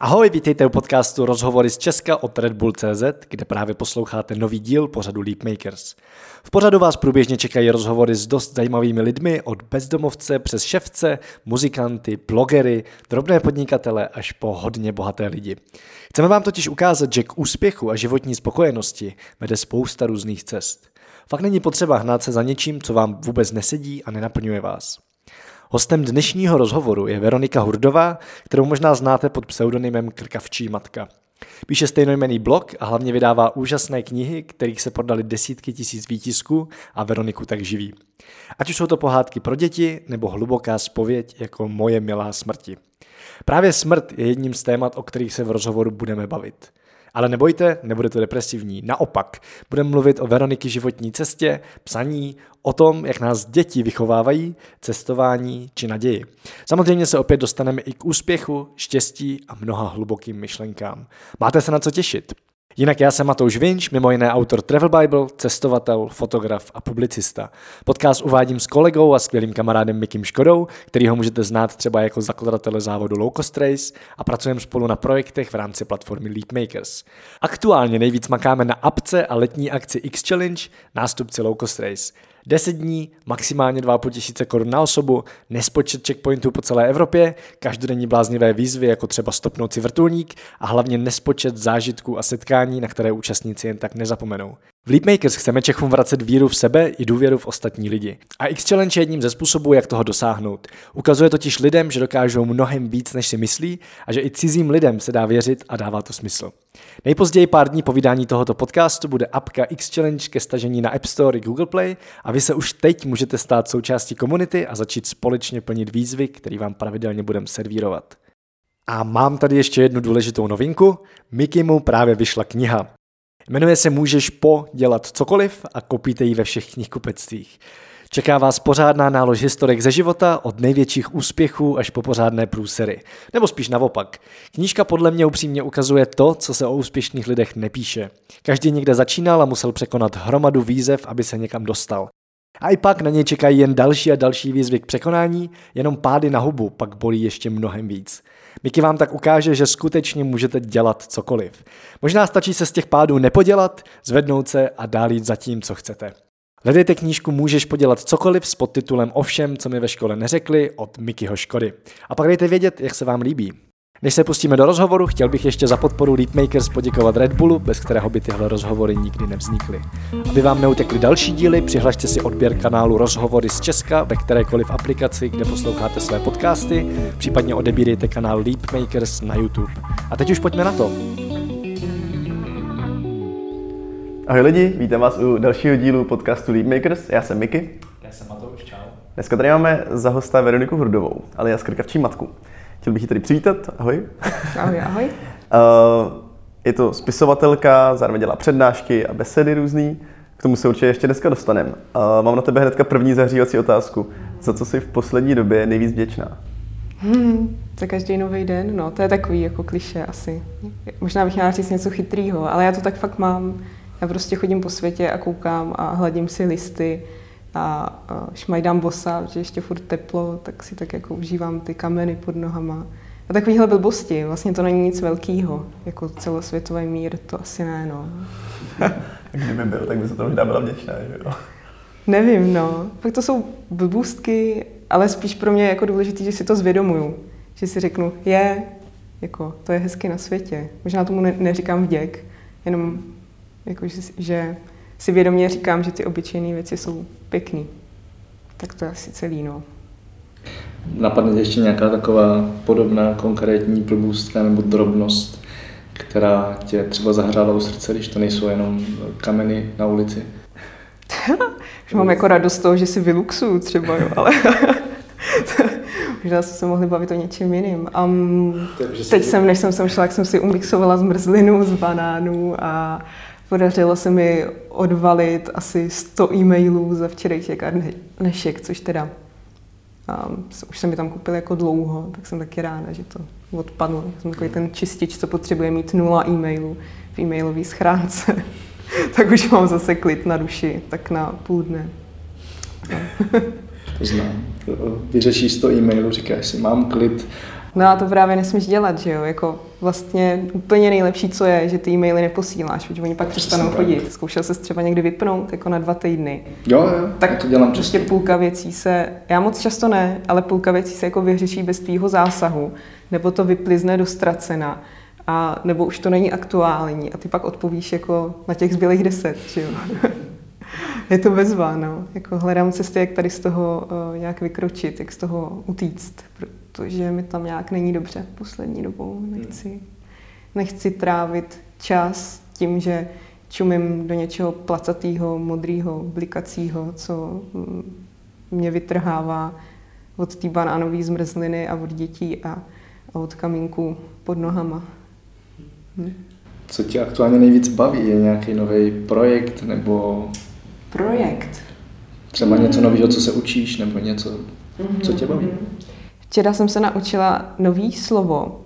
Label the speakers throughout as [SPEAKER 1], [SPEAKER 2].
[SPEAKER 1] Ahoj, vítejte u podcastu Rozhovory z Česka od Red Bull CZ, kde právě posloucháte nový díl pořadu Leap Makers. V pořadu vás průběžně čekají rozhovory s dost zajímavými lidmi od bezdomovce přes ševce, muzikanty, blogery, drobné podnikatele až po hodně bohaté lidi. Chceme vám totiž ukázat, že k úspěchu a životní spokojenosti vede spousta různých cest. Fakt není potřeba hnát se za něčím, co vám vůbec nesedí a nenaplňuje vás. Hostem dnešního rozhovoru je Veronika Hurdová, kterou možná znáte pod pseudonymem Krkavčí matka. Píše stejnojmený blog a hlavně vydává úžasné knihy, kterých se prodali desítky tisíc výtisků a Veroniku tak živí. Ať už jsou to pohádky pro děti nebo hluboká spověď jako Moje milá smrti. Právě smrt je jedním z témat, o kterých se v rozhovoru budeme bavit. Ale nebojte, nebude to depresivní. Naopak, budeme mluvit o Veroniky životní cestě, psaní, o tom, jak nás děti vychovávají, cestování či naději. Samozřejmě se opět dostaneme i k úspěchu, štěstí a mnoha hlubokým myšlenkám. Máte se na co těšit. Jinak já jsem Matouš Vinč, mimo jiné autor Travel Bible, cestovatel, fotograf a publicista. Podcast uvádím s kolegou a skvělým kamarádem Mikim Škodou, který ho můžete znát třeba jako zakladatele závodu Low Cost Race a pracujeme spolu na projektech v rámci platformy Leap Makers. Aktuálně nejvíc makáme na apce a letní akci X Challenge, nástupci Low Cost Race. 10 dní, maximálně 2,5 tisíce korun na osobu, nespočet checkpointů po celé Evropě, každodenní bláznivé výzvy, jako třeba stopnout si vrtulník a hlavně nespočet zážitků a setkání, na které účastníci jen tak nezapomenou. V Leapmakers chceme Čechům vracet víru v sebe i důvěru v ostatní lidi. A X-Challenge je jedním ze způsobů, jak toho dosáhnout. Ukazuje totiž lidem, že dokážou mnohem víc, než si myslí a že i cizím lidem se dá věřit a dává to smysl. Nejpozději pár dní po vydání tohoto podcastu bude apka X-Challenge ke stažení na App Store i Google Play a vy se už teď můžete stát součástí komunity a začít společně plnit výzvy, které vám pravidelně budeme servírovat. A mám tady ještě jednu důležitou novinku. Mikimu právě vyšla kniha. Jmenuje se Můžeš po dělat cokoliv a kopíte ji ve všech knihkupectvích. Čeká vás pořádná nálož historek ze života od největších úspěchů až po pořádné průsery. Nebo spíš naopak. Knížka podle mě upřímně ukazuje to, co se o úspěšných lidech nepíše. Každý někde začínal a musel překonat hromadu výzev, aby se někam dostal. A i pak na něj čekají jen další a další výzvy k překonání, jenom pády na hubu pak bolí ještě mnohem víc. Miky vám tak ukáže, že skutečně můžete dělat cokoliv. Možná stačí se z těch pádů nepodělat, zvednout se a dál jít za tím, co chcete. Hledejte knížku Můžeš podělat cokoliv s podtitulem O všem, co mi ve škole neřekli od Mikyho Škody. A pak dejte vědět, jak se vám líbí. Než se pustíme do rozhovoru, chtěl bych ještě za podporu Leapmakers poděkovat Red Bullu, bez kterého by tyhle rozhovory nikdy nevznikly. Aby vám neutekly další díly, přihlašte si odběr kanálu Rozhovory z Česka ve kterékoliv aplikaci, kde posloucháte své podcasty, případně odebírejte kanál Leapmakers na YouTube. A teď už pojďme na to.
[SPEAKER 2] Ahoj lidi, vítám vás u dalšího dílu podcastu Leapmakers. Já jsem Miky.
[SPEAKER 1] Já jsem Matouš, čau.
[SPEAKER 2] Dneska tady máme za hosta Veroniku Hrdovou, alias Krkavčí matku. Chtěl bych ji tady přivítat. Ahoj.
[SPEAKER 3] Ahoj, ahoj. Uh,
[SPEAKER 2] je to spisovatelka, zároveň dělá přednášky a besedy různý. K tomu se určitě ještě dneska dostaneme. Uh, mám na tebe hnedka první zahřívací otázku. Za co jsi v poslední době nejvíc vděčná?
[SPEAKER 3] Hmm, za každý nový den, no, to je takový jako kliše asi. Možná bych měla říct něco chytrýho, ale já to tak fakt mám. Já prostě chodím po světě a koukám a hladím si listy a šmajdám bosa, že ještě furt teplo, tak si tak jako užívám ty kameny pod nohama. A takovýhle blbosti, vlastně to není nic velkého, jako celosvětový mír, to asi ne, no.
[SPEAKER 2] Kdyby byl, tak by se to možná byla vděčná, že jo?
[SPEAKER 3] Nevím, no. Pak to jsou blbůstky, ale spíš pro mě je jako důležité, že si to zvědomuju. Že si řeknu, je, jako, to je hezky na světě. Možná tomu ne- neříkám vděk, jenom jako, že, že si vědomě říkám, že ty obyčejné věci jsou pěkný. Tak to je asi celý, no.
[SPEAKER 1] Napadne ještě nějaká taková podobná konkrétní plbůstka nebo drobnost, která tě třeba zahrála u srdce, když to nejsou jenom kameny na ulici?
[SPEAKER 3] Už mám jako radost z toho, že si vyluxuju třeba, jo, ale možná jsme se mohli bavit o něčem jiným. Um, teď jsem, než jsem sem šla, jak jsem si umixovala zmrzlinu z banánů a Podařilo se mi odvalit asi 100 e-mailů za včerejšek a dnešek, což teda um, už se mi tam koupil jako dlouho, tak jsem taky ráda, že to odpadlo. Jsem takový ten čistič, co potřebuje mít nula e-mailů v e-mailové schránce. tak už mám zase klid na duši, tak na půl dne.
[SPEAKER 1] to znám. Vyřešíš 100 e-mailů, říkáš si, mám klid.
[SPEAKER 3] No a to právě nesmíš dělat, že jo? Jako vlastně úplně nejlepší, co je, že ty e-maily neposíláš, protože oni pak přestanou chodit. Zkoušel se třeba někdy vypnout, jako na dva týdny.
[SPEAKER 1] Jo, jo,
[SPEAKER 3] tak to dělám prostě půlka věcí se, já moc často ne, ale půlka věcí se jako vyřeší bez tvýho zásahu, nebo to vyplizne do ztracena, a nebo už to není aktuální a ty pak odpovíš jako na těch zbylých deset, že jo? je to bezvá, no. Jako hledám cesty, jak tady z toho uh, nějak vykročit, jak z toho utíct, protože mi tam nějak není dobře poslední dobou. Nechci, nechci trávit čas tím, že čumím do něčeho placatého, modrého, blikacího, co mm, mě vytrhává od té banánové zmrzliny a od dětí a, a od kamínku pod nohama.
[SPEAKER 1] Hm? Co tě aktuálně nejvíc baví? Je nějaký nový projekt nebo
[SPEAKER 3] projekt.
[SPEAKER 1] Třeba něco nového, co se učíš, nebo něco, co tě baví?
[SPEAKER 3] Včera jsem se naučila nový slovo,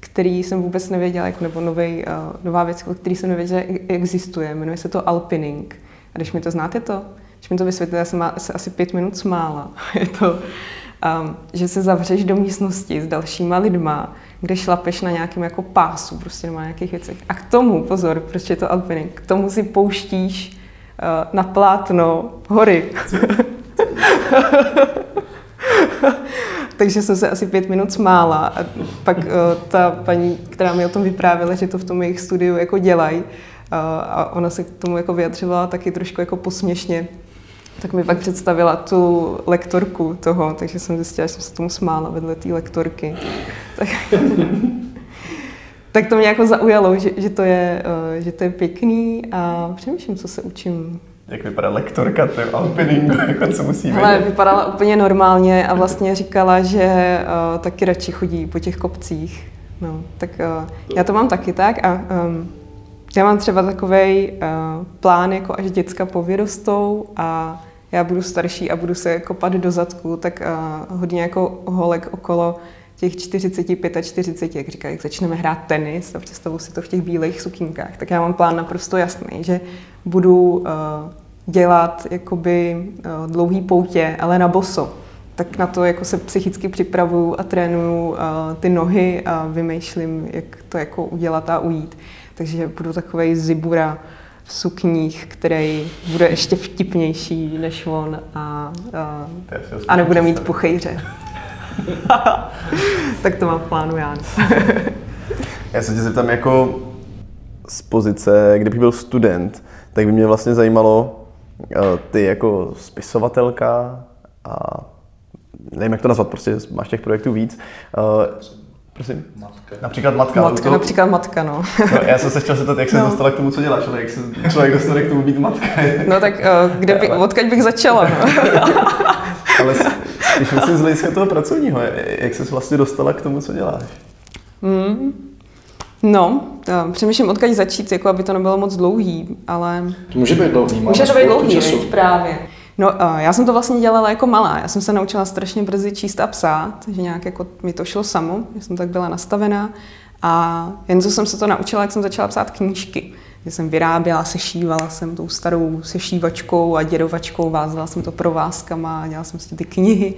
[SPEAKER 3] který jsem vůbec nevěděla, jako, nebo nový, uh, nová věc, který jsem nevěděla, že existuje. Jmenuje se to alpining. A když mi to znáte to, když mi to vysvětlila, já jsem se asi pět minut smála. Je to, um, že se zavřeš do místnosti s dalšíma lidma, kde šlapeš na nějakém jako pásu, prostě na nějakých věcech. A k tomu, pozor, proč je to alpining, k tomu si pouštíš Eh, na plátno hory. Takže jsem se asi pět minut smála a pak uh, ta paní, která mi o tom vyprávěla, že to v tom jejich studiu jako dělají uh, a ona se k tomu jako vyjadřovala taky trošku jako posměšně, tak mi pak představila tu lektorku toho, takže jsem zjistila, že jsem se tomu smála vedle té lektorky. Tak tak to mě jako zaujalo, že, že, to je, uh, že to je pěkný a přemýšlím, co se učím.
[SPEAKER 2] Jak vypadá lektorka to alpiningu, jako co musí?
[SPEAKER 3] Ale vypadala úplně normálně a vlastně říkala, že uh, taky radši chodí po těch kopcích. No, tak uh, já to mám taky tak a um, já mám třeba takový uh, plán, jako až děcka povyrostou a já budu starší a budu se kopat do zadku, tak uh, hodně jako holek okolo těch 45 a 40, jak říkají, jak začneme hrát tenis a představu si to v těch bílých sukínkách, tak já mám plán naprosto jasný, že budu uh, dělat jakoby uh, dlouhý poutě, ale na boso. Tak na to jako se psychicky připravuju a trénuju uh, ty nohy a vymýšlím, jak to jako udělat a ujít. Takže budu takovej zibura v sukních, který bude ještě vtipnější než on a, a, a nebude mít puchejře. tak to mám v plánu já.
[SPEAKER 2] já se tě zeptám jako z pozice, kdybych byl student, tak by mě vlastně zajímalo, eh, ty jako spisovatelka a nevím, jak to nazvat, prostě máš těch projektů víc. Eh, prosím?
[SPEAKER 1] Matka.
[SPEAKER 2] Například matka.
[SPEAKER 3] Matka, to... například matka, no.
[SPEAKER 2] no. Já jsem se chtěl zeptat, jak se no. dostala k tomu, co děláš, ale jak se člověk dostane k tomu být matka.
[SPEAKER 3] no tak uh, kde by, ale... odkud bych začala, no.
[SPEAKER 2] ale když myslím z hlediska toho pracovního, jak jsi vlastně dostala k tomu, co děláš?
[SPEAKER 3] Mm. No, uh, přemýšlím, odkud začít, jako aby to nebylo moc dlouhý, ale...
[SPEAKER 1] To může být dlouhý.
[SPEAKER 3] Může to být dlouhý, právě. No, uh, já jsem to vlastně dělala jako malá. Já jsem se naučila strašně brzy číst a psát, takže nějak jako mi to šlo samo, já jsem tak byla nastavená. A jen co jsem se to naučila, jak jsem začala psát knížky. Že jsem vyráběla, sešívala jsem tou starou sešívačkou a dědovačkou, vázala jsem to provázkama, dělala jsem si ty knihy.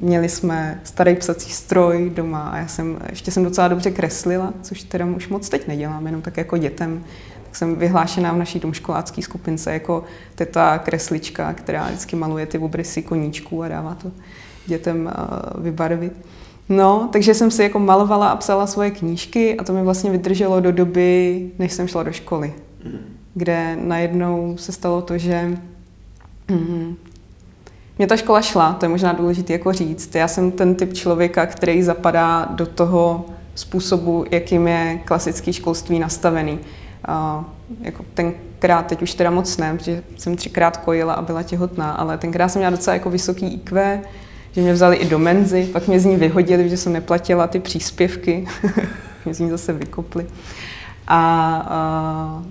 [SPEAKER 3] Měli jsme starý psací stroj doma a já jsem, ještě jsem docela dobře kreslila, což teda už moc teď nedělám, jenom tak jako dětem jsem vyhlášená v naší domškolácké skupince jako teta kreslička, která vždycky maluje ty obrysy koníčků a dává to dětem uh, vybarvit. No, takže jsem si jako malovala a psala svoje knížky a to mi vlastně vydrželo do doby, než jsem šla do školy, mm. kde najednou se stalo to, že mm, mě ta škola šla, to je možná důležité jako říct. Já jsem ten typ člověka, který zapadá do toho způsobu, jakým je klasický školství nastavený. A jako tenkrát, teď už teda moc ne, protože jsem třikrát kojila a byla těhotná, ale tenkrát jsem měla docela jako vysoký IQ, že mě vzali i do menzy, pak mě z ní vyhodili, že jsem neplatila ty příspěvky, mě z ní zase vykopli. A, a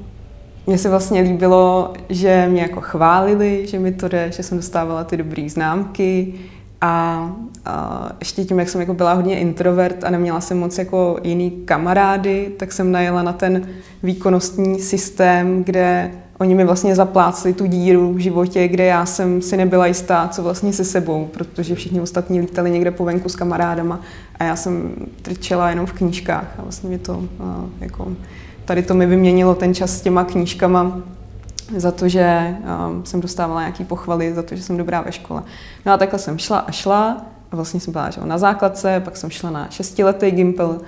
[SPEAKER 3] mně se vlastně líbilo, že mě jako chválili, že mi to jde, že jsem dostávala ty dobré známky, a, a ještě tím, jak jsem jako byla hodně introvert a neměla jsem moc jako jiný kamarády, tak jsem najela na ten výkonnostní systém, kde oni mi vlastně zaplácli tu díru v životě, kde já jsem si nebyla jistá, co vlastně se sebou, protože všichni ostatní lítali někde po venku s kamarádama A já jsem trčela jenom v knížkách a vlastně mě to jako, tady to mi vyměnilo ten čas s těma knížkama za to, že jsem dostávala nějaký pochvaly, za to, že jsem dobrá ve škole. No a takhle jsem šla a šla a vlastně jsem byla že na základce, pak jsem šla na šestiletý gimpel,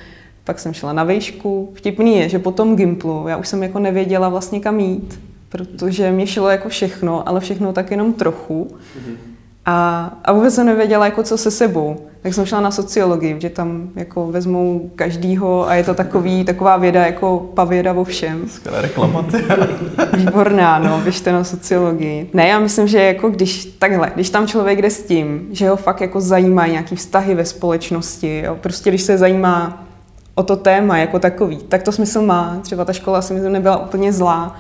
[SPEAKER 3] pak jsem šla na vejšku. Vtipný je, že po tom gimplu já už jsem jako nevěděla vlastně kam jít, protože mě šlo jako všechno, ale všechno tak jenom trochu. A, a vůbec jsem nevěděla, jako co se sebou. Tak jsem šla na sociologii, že tam jako vezmou každýho a je to takový, taková věda jako pavěda o všem.
[SPEAKER 2] Skvělé reklamaty.
[SPEAKER 3] Výborná, no, běžte na sociologii. Ne, já myslím, že jako když takhle, když tam člověk jde s tím, že ho fakt jako zajímá nějaký vztahy ve společnosti, jo, prostě když se zajímá o to téma jako takový, tak to smysl má. Třeba ta škola si myslím nebyla úplně zlá,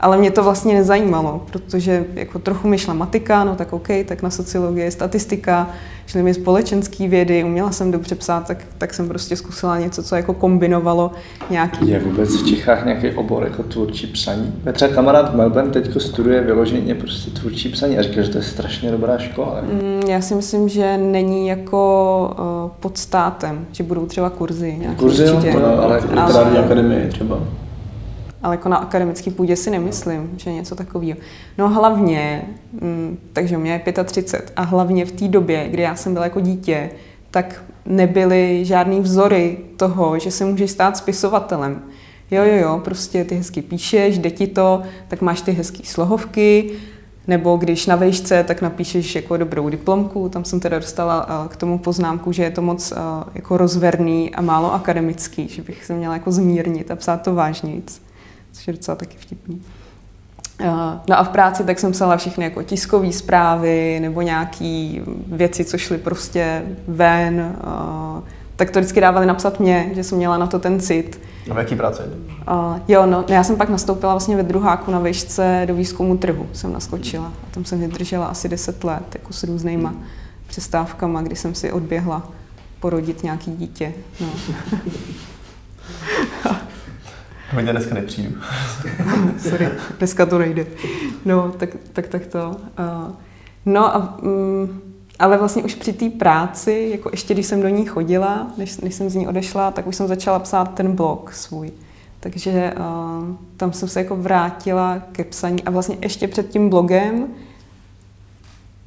[SPEAKER 3] ale mě to vlastně nezajímalo, protože jako trochu mi šla matika, no tak OK, tak na sociologii, statistika, šly mi společenské vědy, uměla jsem dobře psát, tak, tak jsem prostě zkusila něco, co jako kombinovalo nějaký...
[SPEAKER 4] Je vůbec v Čechách nějaký obor jako tvůrčí psaní? Třeba kamarád v Melbourne teď studuje vyloženě prostě tvůrčí psaní a říká, že to je strašně dobrá škola.
[SPEAKER 3] Mm, já si myslím, že není jako uh, pod státem, že budou třeba kurzy.
[SPEAKER 4] Kurzy, jo, to, ale literární
[SPEAKER 2] ale... akademie třeba
[SPEAKER 3] ale jako na akademické půdě si nemyslím, že něco takového. No hlavně, mm, takže mě je 35 a hlavně v té době, kdy já jsem byla jako dítě, tak nebyly žádný vzory toho, že se můžeš stát spisovatelem. Jo, jo, jo, prostě ty hezky píšeš, jde ti to, tak máš ty hezké slohovky, nebo když na vejšce, tak napíšeš jako dobrou diplomku. Tam jsem teda dostala k tomu poznámku, že je to moc jako rozverný a málo akademický, že bych se měla jako zmírnit a psát to vážnějc což je docela taky vtipný. Eh, no a v práci tak jsem psala všechny jako tiskové zprávy nebo nějaké věci, co šly prostě ven. Eh, tak to vždycky dávali napsat mě, že jsem měla na to ten cit.
[SPEAKER 2] A v jaký práci?
[SPEAKER 3] Uh, jo, no, já jsem pak nastoupila vlastně ve druháku na výšce do výzkumu trhu, jsem naskočila. A tam jsem vydržela asi 10 let, jako s různýma přestávkama, kdy jsem si odběhla porodit nějaký dítě. No.
[SPEAKER 2] Hodně dneska nepřijdu.
[SPEAKER 3] Sorry, dneska to nejde. No, tak, tak, tak to. Uh, no a um, ale vlastně už při té práci, jako ještě když jsem do ní chodila, než, než jsem z ní odešla, tak už jsem začala psát ten blog svůj. Takže uh, tam jsem se jako vrátila ke psaní a vlastně ještě před tím blogem,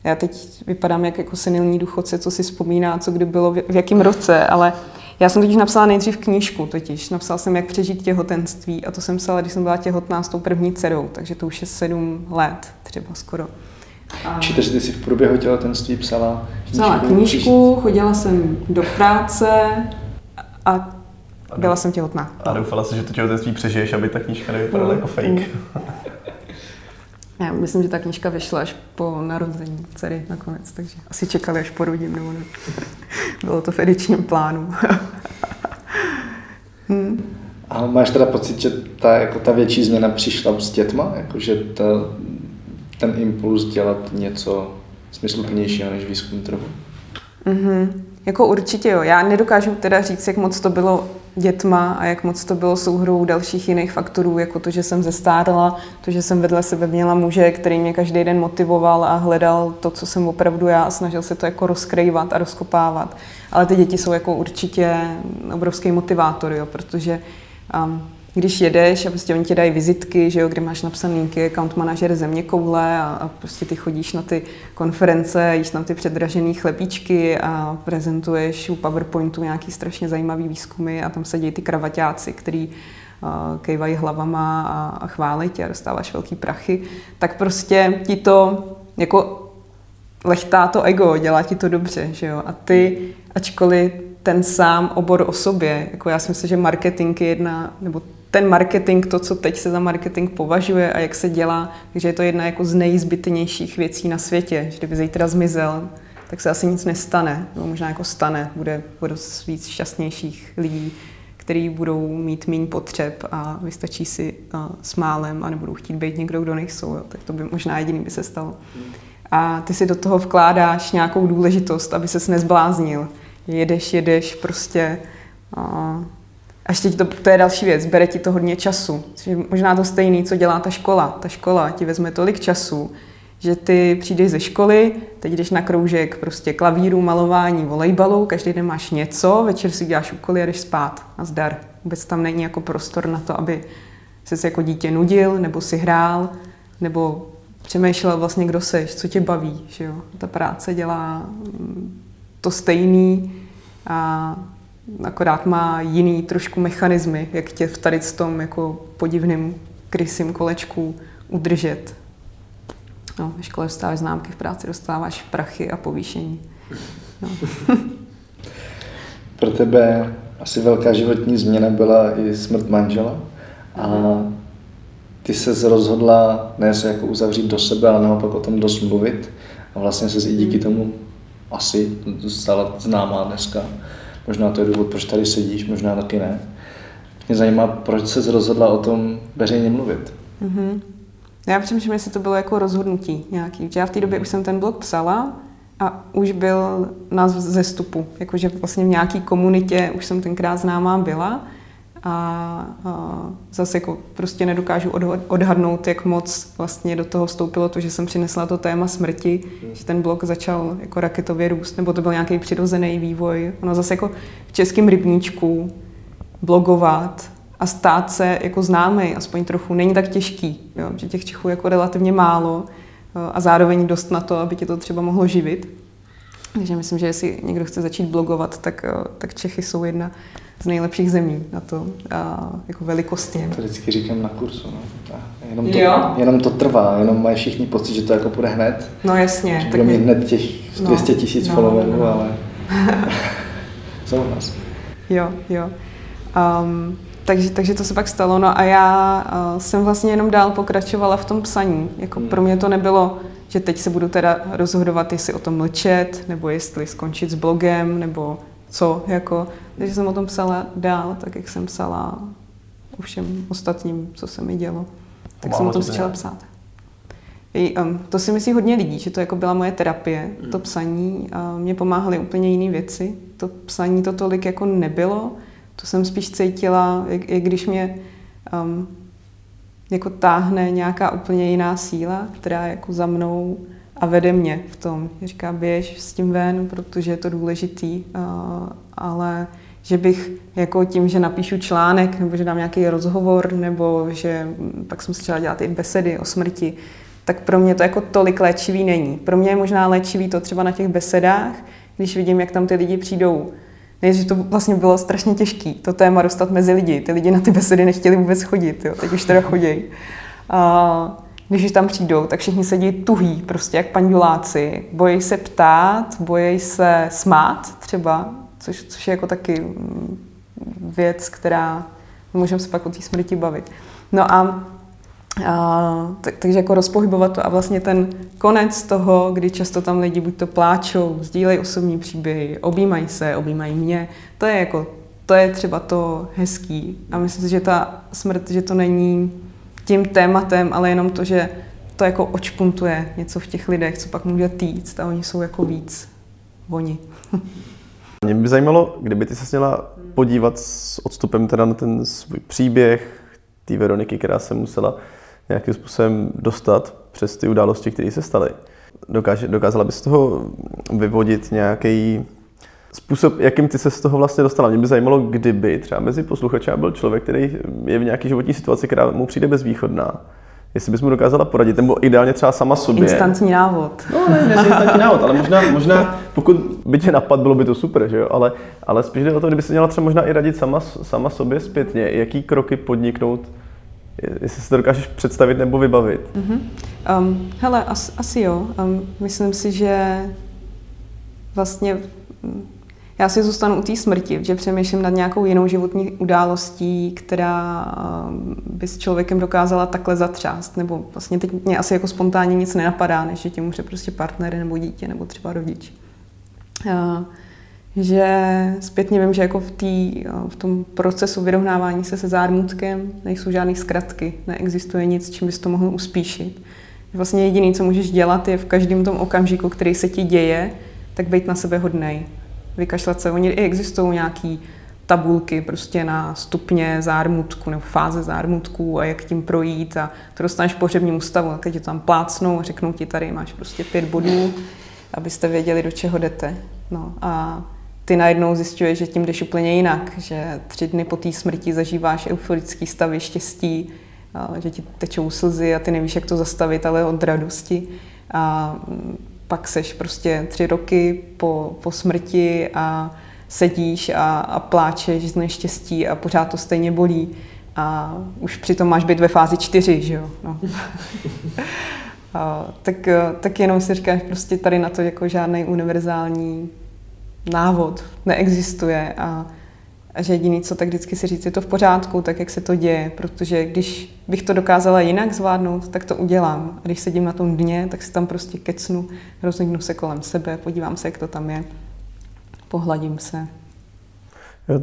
[SPEAKER 3] já teď vypadám jak jako senilní důchodce, co si vzpomíná, co kdy bylo, v, v jakém roce, ale já jsem totiž napsala nejdřív knížku, totiž. Napsala jsem, jak přežít těhotenství a to jsem psala, když jsem byla těhotná s tou první dcerou, takže to už je sedm let třeba skoro.
[SPEAKER 4] A... Číte, že ty jsi v průběhu těhotenství psala
[SPEAKER 3] knížku? Psala knížku, chodila jsem do práce a byla jsem těhotná.
[SPEAKER 2] A doufala jsi, že to těhotenství přežiješ, aby ta knížka nevypadala mm. jako fake.
[SPEAKER 3] Já myslím, že ta knížka vyšla až po narození dcery nakonec, takže asi čekali, až porodím, nebo ne. Bylo to v edičním plánu.
[SPEAKER 4] hmm. A máš teda pocit, že ta, jako ta větší změna přišla s dětma? Jako, že ta, ten impuls dělat něco smysluplnějšího než výzkum trhu?
[SPEAKER 3] Mm-hmm. Jako určitě jo. Já nedokážu teda říct, jak moc to bylo dětma a jak moc to bylo souhrou dalších jiných faktorů, jako to, že jsem zestárla, to, že jsem vedle sebe měla muže, který mě každý den motivoval a hledal to, co jsem opravdu já a snažil se to jako rozkrývat a rozkopávat. Ale ty děti jsou jako určitě obrovský motivátor, jo, protože um, když jedeš a prostě oni ti dají vizitky, že jo, kde máš napsaný account manažer země koule a, a prostě ty chodíš na ty konference, jíš tam ty předražené chlebíčky a prezentuješ u PowerPointu nějaký strašně zajímavý výzkumy a tam sedí ty kravaťáci, který uh, kejvají hlavama a, a chválí tě a dostáváš velký prachy, tak prostě ti to jako lechtá to ego, dělá ti to dobře, že jo. A ty, ačkoliv ten sám obor o sobě, jako já si myslím, že marketing je jedna, nebo ten marketing, to, co teď se za marketing považuje a jak se dělá, takže je to jedna jako z nejzbytnějších věcí na světě. Že kdyby zítra zmizel, tak se asi nic nestane, nebo možná jako stane, bude, bude víc šťastnějších lidí, kteří budou mít méně potřeb a vystačí si uh, s málem a nebudou chtít být někdo, kdo nejsou. Jo. Tak to by možná jediný by se stalo. A ty si do toho vkládáš nějakou důležitost, aby ses nezbláznil. Jedeš, jedeš, prostě uh, a ještě to, to je další věc, bere ti to hodně času. Což možná to stejné, co dělá ta škola. Ta škola ti vezme tolik času, že ty přijdeš ze školy, teď jdeš na kroužek prostě klavíru, malování, volejbalu, každý den máš něco, večer si děláš úkoly a jdeš spát a zdar. Vůbec tam není jako prostor na to, aby se jako dítě nudil, nebo si hrál, nebo přemýšlel vlastně, kdo seš, co tě baví. Že jo? Ta práce dělá mm, to stejný a akorát má jiný trošku mechanismy, jak tě v tady tom jako podivným krysím kolečku udržet. No, ve škole dostáváš známky, v práci dostáváš prachy a povýšení. No.
[SPEAKER 4] Pro tebe asi velká životní změna byla i smrt manžela. A ty se rozhodla ne se jako uzavřít do sebe, ale naopak o tom dost mluvit. A vlastně se i díky tomu asi stala známá dneska. Možná to je důvod, proč tady sedíš, možná taky ne. Mě zajímá, proč se rozhodla o tom veřejně mluvit.
[SPEAKER 3] Mm-hmm. Já přemýšlím, jestli to bylo jako rozhodnutí nějaký. Já v té době už jsem ten blog psala a už byl nás ze stupu. Jakože vlastně v nějaké komunitě už jsem tenkrát známá byla a, a zase jako prostě nedokážu odhadnout, jak moc vlastně do toho vstoupilo to, že jsem přinesla to téma smrti, hmm. že ten blog začal jako raketově růst, nebo to byl nějaký přirozený vývoj. Ono zase jako v českém rybníčku blogovat a stát se jako známý, aspoň trochu, není tak těžký, jo? že těch Čechů jako relativně málo a zároveň dost na to, aby tě to třeba mohlo živit. Takže myslím, že jestli někdo chce začít blogovat, tak, tak Čechy jsou jedna z nejlepších zemí na to, a jako velikostně.
[SPEAKER 4] To vždycky říkám na kurzu. No. jenom, to, jo? jenom to trvá, jenom mají všichni pocit, že to jako půjde hned.
[SPEAKER 3] No jasně.
[SPEAKER 4] Že budou mít hned těch 200 no, tisíc no, followerů, no, no. ale souhlas.
[SPEAKER 3] Jo, jo. Um, takže, takže to se pak stalo. No a já uh, jsem vlastně jenom dál pokračovala v tom psaní. Jako hmm. pro mě to nebylo, že teď se budu teda rozhodovat, jestli o tom mlčet, nebo jestli skončit s blogem, nebo co, jako, takže jsem o tom psala dál, tak jak jsem psala o všem ostatním, co se mi dělo. Tak jsem o tom začala psát. I, um, to si myslí hodně lidí, že to jako byla moje terapie, mm. to psaní. A mě pomáhaly úplně jiné věci. To psaní to tolik jako nebylo. To jsem spíš cítila, jak, jak když mě um, jako táhne nějaká úplně jiná síla, která je jako za mnou a vede mě v tom. Říká, běž s tím ven, protože je to důležitý, ale že bych jako tím, že napíšu článek, nebo že dám nějaký rozhovor, nebo že pak jsem začala dělat i besedy o smrti, tak pro mě to jako tolik léčivý není. Pro mě je možná léčivý to třeba na těch besedách, když vidím, jak tam ty lidi přijdou. Nejdřív to vlastně bylo strašně těžké, to téma dostat mezi lidi. Ty lidi na ty besedy nechtěli vůbec chodit, jo. teď už teda chodí. A když tam přijdou, tak všichni sedí tuhý, prostě jak panduláci. Bojí se ptát, bojí se smát třeba, což, což je jako taky věc, která můžeme se pak o té smrti bavit. No a, a tak, takže jako rozpohybovat to a vlastně ten konec toho, kdy často tam lidi buď to pláčou, sdílejí osobní příběhy, objímají se, objímají mě, to je jako, to je třeba to hezký. A myslím si, že ta smrt, že to není tím tématem, ale jenom to, že to jako očpuntuje něco v těch lidech, co pak může týct a oni jsou jako víc oni.
[SPEAKER 2] Mě by zajímalo, kdyby ty se měla podívat s odstupem teda na ten svůj příběh té Veroniky, která se musela nějakým způsobem dostat přes ty události, které se staly. Dokáže, dokázala bys z toho vyvodit nějaký způsob, jakým ty se z toho vlastně dostala. Mě by zajímalo, kdyby třeba mezi posluchači byl člověk, který je v nějaké životní situaci, která mu přijde bezvýchodná. Jestli bys mu dokázala poradit, nebo ideálně třeba sama sobě.
[SPEAKER 3] Instantní návod.
[SPEAKER 2] No ne, ne instantní návod, ale možná, možná pokud by tě napad, bylo by to super, že jo? Ale, ale spíš jde o to, kdyby se měla třeba možná i radit sama, sama sobě zpětně, jaký kroky podniknout, jestli si to dokážeš představit nebo vybavit.
[SPEAKER 3] Mm-hmm. Um, hele, as, asi jo. Um, myslím si, že vlastně já si zůstanu u té smrti, že přemýšlím nad nějakou jinou životní událostí, která um, by s člověkem dokázala takhle zatřást. Nebo vlastně teď mě asi jako spontánně nic nenapadá, než že tě může prostě partner nebo dítě nebo třeba rodič. Že zpětně vím, že jako v, tý, v tom procesu vyrovnávání se se zármutkem nejsou žádné zkratky, neexistuje nic, čím bys to mohl uspíšit. Vlastně jediné, co můžeš dělat, je v každém tom okamžiku, který se ti děje, tak být na sebe hodnej vykašlat se. Oni i existují nějaký tabulky prostě na stupně zármutku nebo fáze zármutku a jak tím projít a to dostaneš pohřebním ústavu, tak tě tam plácnou a řeknou ti tady máš prostě pět bodů, abyste věděli, do čeho jdete. No a ty najednou zjišťuješ, že tím jdeš úplně jinak, že tři dny po té smrti zažíváš euforický stavy štěstí, že ti tečou slzy a ty nevíš, jak to zastavit, ale od radosti. A pak seš prostě tři roky po, po smrti a sedíš a, a pláčeš z neštěstí a pořád to stejně bolí. A už přitom máš být ve fázi čtyři, že jo? No. a, tak, tak jenom si říkáš, prostě tady na to jako žádný univerzální návod neexistuje a, a že jediný, co tak vždycky si říct, je to v pořádku, tak jak se to děje, protože když bych to dokázala jinak zvládnout, tak to udělám. A když sedím na tom dně, tak si tam prostě kecnu, rozhlídnu se kolem sebe, podívám se, jak to tam je, pohladím se.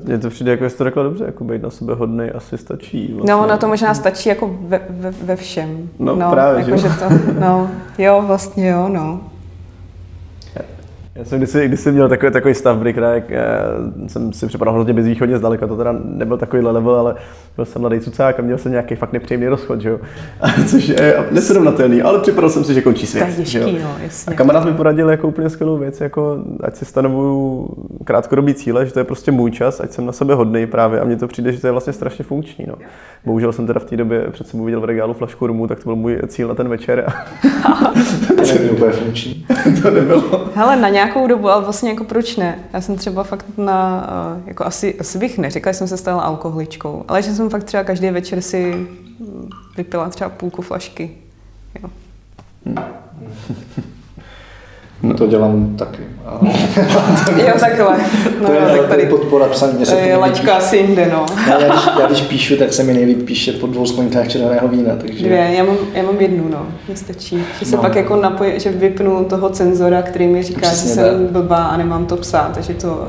[SPEAKER 2] Mně to přijde, jako jsi to řekla dobře, jako být na sebe hodný asi stačí. Vlastně.
[SPEAKER 3] No, na to možná stačí jako ve, ve, ve všem.
[SPEAKER 2] No, no právě,
[SPEAKER 3] jako, že, že to, no, jo, vlastně jo, no.
[SPEAKER 2] Já jsem kdysi, kdysi měl takový, takový stav, kdy jsem si připadal hrozně bezvýchodně zdaleka, to teda nebyl takovýhle level, ale byl jsem mladý cucák a měl jsem nějaký fakt nepříjemný rozchod, že jo. Což je nesrovnatelný, ale připadal jsem si, že končí svět.
[SPEAKER 3] To je těžký, jo? no, jasně.
[SPEAKER 2] A kamarád mi poradil jako úplně skvělou věc, jako ať si stanovuju krátkodobý cíle, že to je prostě můj čas, ať jsem na sebe hodný právě a mně to přijde, že to je vlastně strašně funkční. No. Bohužel jsem teda v té době před sebou viděl v regálu flašku rumu, tak to byl můj cíl na ten večer.
[SPEAKER 4] to nebylo úplně funkční.
[SPEAKER 2] to nebylo.
[SPEAKER 3] Hele, na nějakou dobu, ale vlastně jako proč ne? Já jsem třeba fakt na, eh, jako asi, asi bych neřekla, že jsem se stala alkoholičkou, ale že jsem fakt třeba každý večer si vypila třeba půlku flašky. Jo. Hmm.
[SPEAKER 4] No. To dělám taky. A...
[SPEAKER 3] jo, takhle. No,
[SPEAKER 4] to je, tak tady
[SPEAKER 3] podpora
[SPEAKER 4] psaní.
[SPEAKER 3] To je laťka asi jinde, no.
[SPEAKER 4] já, když, já, když, píšu, tak se mi nejlíp píše po dvou sklenkách červeného vína. Takže...
[SPEAKER 3] Dvě, já mám, já mám jednu, no. Mě stačí. Že se no. pak jako napoj, že vypnu toho cenzora, který mi říká, Přesně že jsem tak. blbá a nemám to psát, že, to,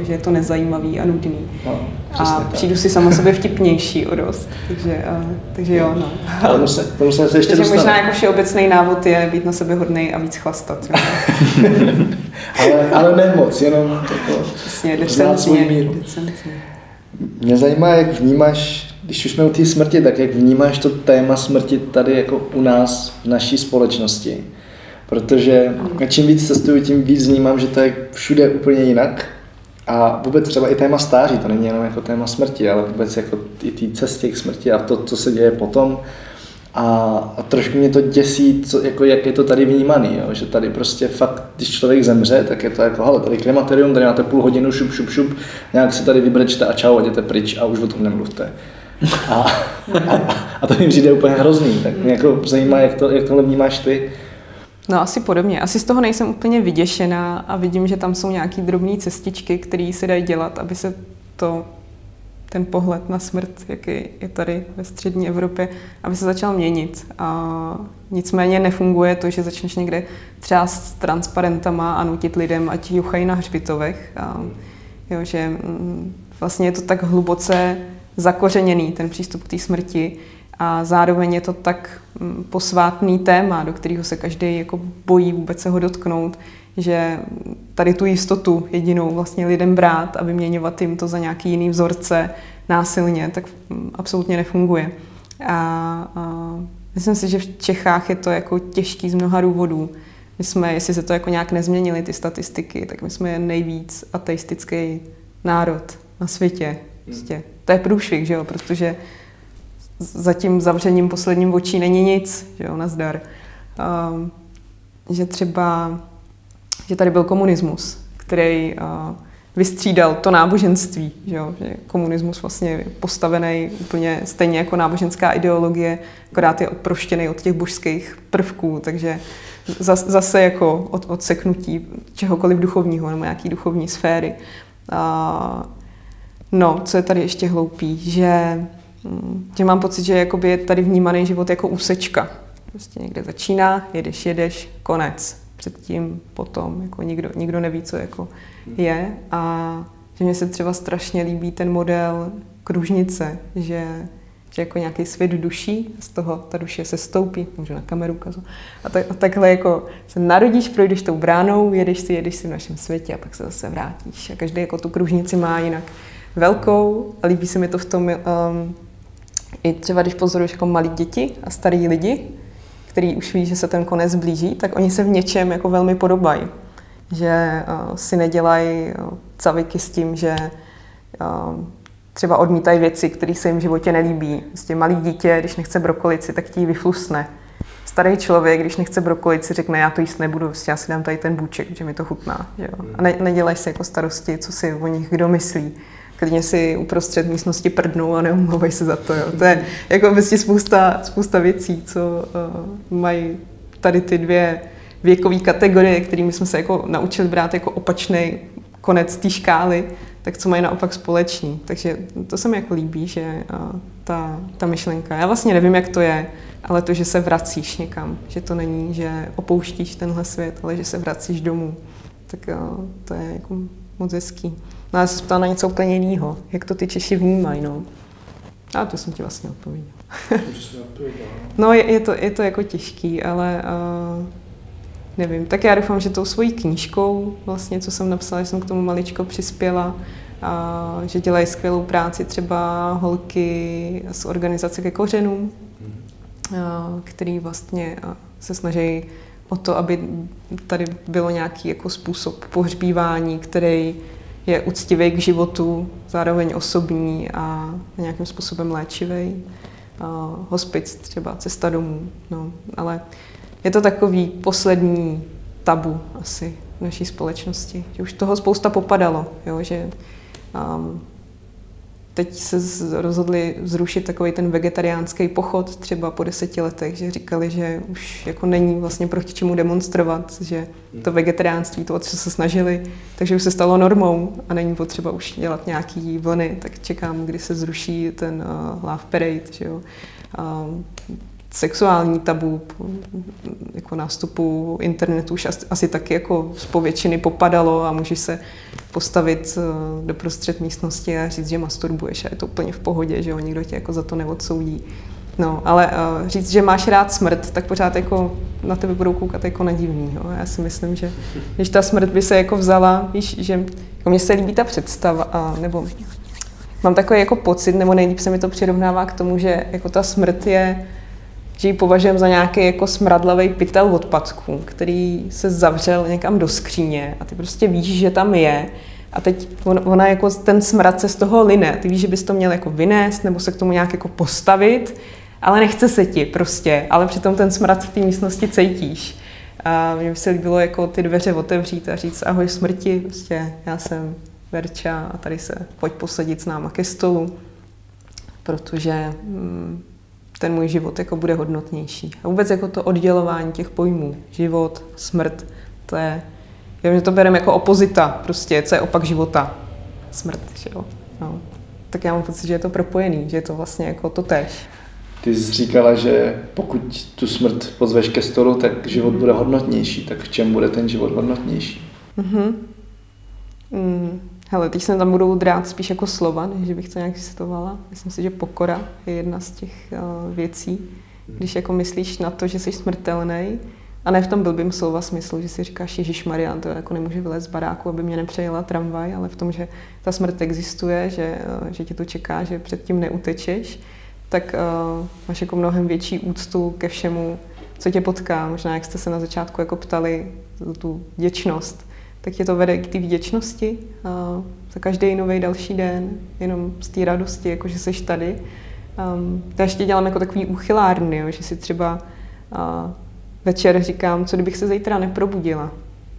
[SPEAKER 3] že je to nezajímavý a nudný. No, a tak. přijdu si sama sobě vtipnější o dost. Takže, a, takže jo, no.
[SPEAKER 4] Ale musím, to musím se ještě
[SPEAKER 3] takže možná jako všeobecný návod je být na sebe hodný a víc chlastat.
[SPEAKER 4] ale, ale ne moc, jenom
[SPEAKER 3] jako Přesně, znát svůj míru.
[SPEAKER 4] Mě zajímá, jak vnímáš, když už jsme u té smrti, tak jak vnímáš to téma smrti tady jako u nás, v naší společnosti. Protože čím víc cestuju, tím víc vnímám, že to je všude úplně jinak. A vůbec třeba i téma stáří, to není jenom jako téma smrti, ale vůbec jako i té cestě k smrti a to, co se děje potom, a, trošku mě to děsí, co, jako, jak je to tady vnímaný, jo? že tady prostě fakt, když člověk zemře, tak je to jako, hele, tady krematorium, tady máte půl hodinu, šup, šup, šup, nějak si tady vybrečte a čau, jděte pryč a už o tom nemluvte. A, a, a to mi přijde úplně hrozný, tak mě jako zajímá, jak, to, jak tohle vnímáš ty.
[SPEAKER 3] No asi podobně. Asi z toho nejsem úplně vyděšená a vidím, že tam jsou nějaké drobné cestičky, které se dají dělat, aby se to ten pohled na smrt, jaký je tady ve střední Evropě, aby se začal měnit. A nicméně nefunguje to, že začneš někde třeba s transparentama a nutit lidem, ať juchají na hřbitovech. A, jo, že mm, vlastně je to tak hluboce zakořeněný, ten přístup k té smrti, a zároveň je to tak mm, posvátný téma, do kterého se každý jako bojí vůbec se ho dotknout, že tady tu jistotu jedinou vlastně lidem brát a vyměňovat jim to za nějaký jiný vzorce násilně, tak absolutně nefunguje. A, a myslím si, že v Čechách je to jako těžký z mnoha důvodů. My jsme, jestli se to jako nějak nezměnily ty statistiky, tak my jsme nejvíc ateistický národ na světě. Prostě. To je průšvih, že jo, protože za tím zavřením posledním očí není nic, že jo, nazdar. Um, že třeba že tady byl komunismus, který uh, vystřídal to náboženství, že, jo? že komunismus vlastně je postavený úplně stejně jako náboženská ideologie, akorát je odproštěný od těch božských prvků, takže zase jako od, odseknutí čehokoliv duchovního nebo nějaký duchovní sféry. Uh, no, co je tady ještě hloupý, že, hm, že mám pocit, že je tady vnímaný život jako úsečka. Prostě někde začíná, jedeš, jedeš, konec předtím, potom, jako nikdo, nikdo neví, co jako je a že mně se třeba strašně líbí ten model kružnice, že, že jako nějaký svět duší, z toho ta duše se stoupí, můžu na kameru ukazovat. A, tak, a takhle jako se narodíš, projdeš tou bránou, jedeš si, jedeš si v našem světě a pak se zase vrátíš. A každý jako tu kružnici má jinak velkou a líbí se mi to v tom, um, i třeba když pozoruješ jako malí děti a starý lidi, který už ví, že se ten konec blíží, tak oni se v něčem jako velmi podobají. Že uh, si nedělají uh, caviky s tím, že uh, třeba odmítají věci, které se jim v životě nelíbí. Prostě malý dítě, když nechce brokolici, tak ti ji vyflusne. Starý člověk, když nechce brokolici, řekne, já to jíst nebudu, prostě já si dám tady ten bůček, že mi to chutná. Že jo? A ne, nedělají si jako starosti, co si o nich kdo myslí. Klidně si uprostřed místnosti prdnou a neumlouvají se za to. Jo? To je jako vlastně spousta, spousta věcí, co uh, mají tady ty dvě věkové kategorie, kterými jsme se jako naučili brát jako opačný konec té škály tak co mají naopak společný. Takže to se mi jako líbí, že ta, ta myšlenka. Já vlastně nevím, jak to je, ale to, že se vracíš někam, že to není, že opouštíš tenhle svět, ale že se vracíš domů, tak to je jako moc hezký. No já se na něco úplně jiného. Jak to ty Češi vnímají, no? A to jsem ti vlastně odpověděl. no, je, je, to, je to jako těžký, ale uh, nevím, tak já doufám, že tou svojí knížkou, vlastně, co jsem napsala, že jsem k tomu maličko přispěla, a že dělají skvělou práci třeba holky z organizace ke kořenům, a, který vlastně se snaží o to, aby tady bylo nějaký jako způsob pohřbívání, který je úctivý k životu, zároveň osobní a nějakým způsobem léčivý. Hospic třeba, cesta domů. No, ale je to takový poslední tabu asi v naší společnosti. Už toho spousta popadalo, jo, že um, teď se rozhodli zrušit takový ten vegetariánský pochod třeba po deseti letech, že říkali, že už jako není vlastně proti čemu demonstrovat, že to vegetariánství, to, o co se snažili, takže už se stalo normou a není potřeba už dělat nějaký vlny, tak čekám, kdy se zruší ten uh, Love Parade, že jo. Um, sexuální tabu jako nástupu internetu už asi, taky jako z povětšiny popadalo a můžeš se postavit eh, do prostřed místnosti a říct, že masturbuješ a je to úplně v pohodě, že jo, nikdo tě jako za to neodsoudí. No, ale uh, říct, že máš rád smrt, tak pořád jako na tebe budou koukat jako na divný. Já si myslím, že když ta smrt by se jako vzala, víš, že jako mně se líbí ta představa, a, nebo mám takový jako pocit, nebo nejlíp se mi to přirovnává k tomu, že jako ta smrt je že ji považujeme za nějaký jako smradlavý pytel odpadků, který se zavřel někam do skříně a ty prostě víš, že tam je a teď on, ona jako ten smrad se z toho line. Ty víš, že bys to měl jako vynést nebo se k tomu nějak jako postavit, ale nechce se ti prostě, ale přitom ten smrad v té místnosti cítíš. A mně by se líbilo jako ty dveře otevřít a říct ahoj smrti, prostě já jsem Verča a tady se pojď posadit s náma ke stolu, protože hmm, ten můj život jako bude hodnotnější. A vůbec jako to oddělování těch pojmů, život, smrt, to je, já že to bereme jako opozita, prostě, co je opak života, smrt, že jo. No. Tak já mám pocit, že je to propojený, že je to vlastně jako to tež.
[SPEAKER 4] Ty jsi říkala, že pokud tu smrt pozveš ke stolu, tak život bude hodnotnější. Tak v čem bude ten život hodnotnější?
[SPEAKER 3] Mm-hmm. Mm. Hele, teď se tam budou drát spíš jako slova, než že bych to nějak citovala. Myslím si, že pokora je jedna z těch uh, věcí. Když jako myslíš na to, že jsi smrtelný, a ne v tom blbým slova smyslu, že si říkáš, Ježíš Marian, to jako nemůže vylézt z baráku, aby mě nepřejela tramvaj, ale v tom, že ta smrt existuje, že, uh, že tě to čeká, že předtím neutečeš, tak uh, máš jako mnohem větší úctu ke všemu, co tě potká. Možná, jak jste se na začátku jako ptali, tu děčnost tak tě to vede k té vděčnosti a za každý nový další den, jenom z té radosti, jako že jsi tady. Um, to ještě dělám jako takový úchylárny, jo, že si třeba uh, večer říkám, co kdybych se zítra neprobudila.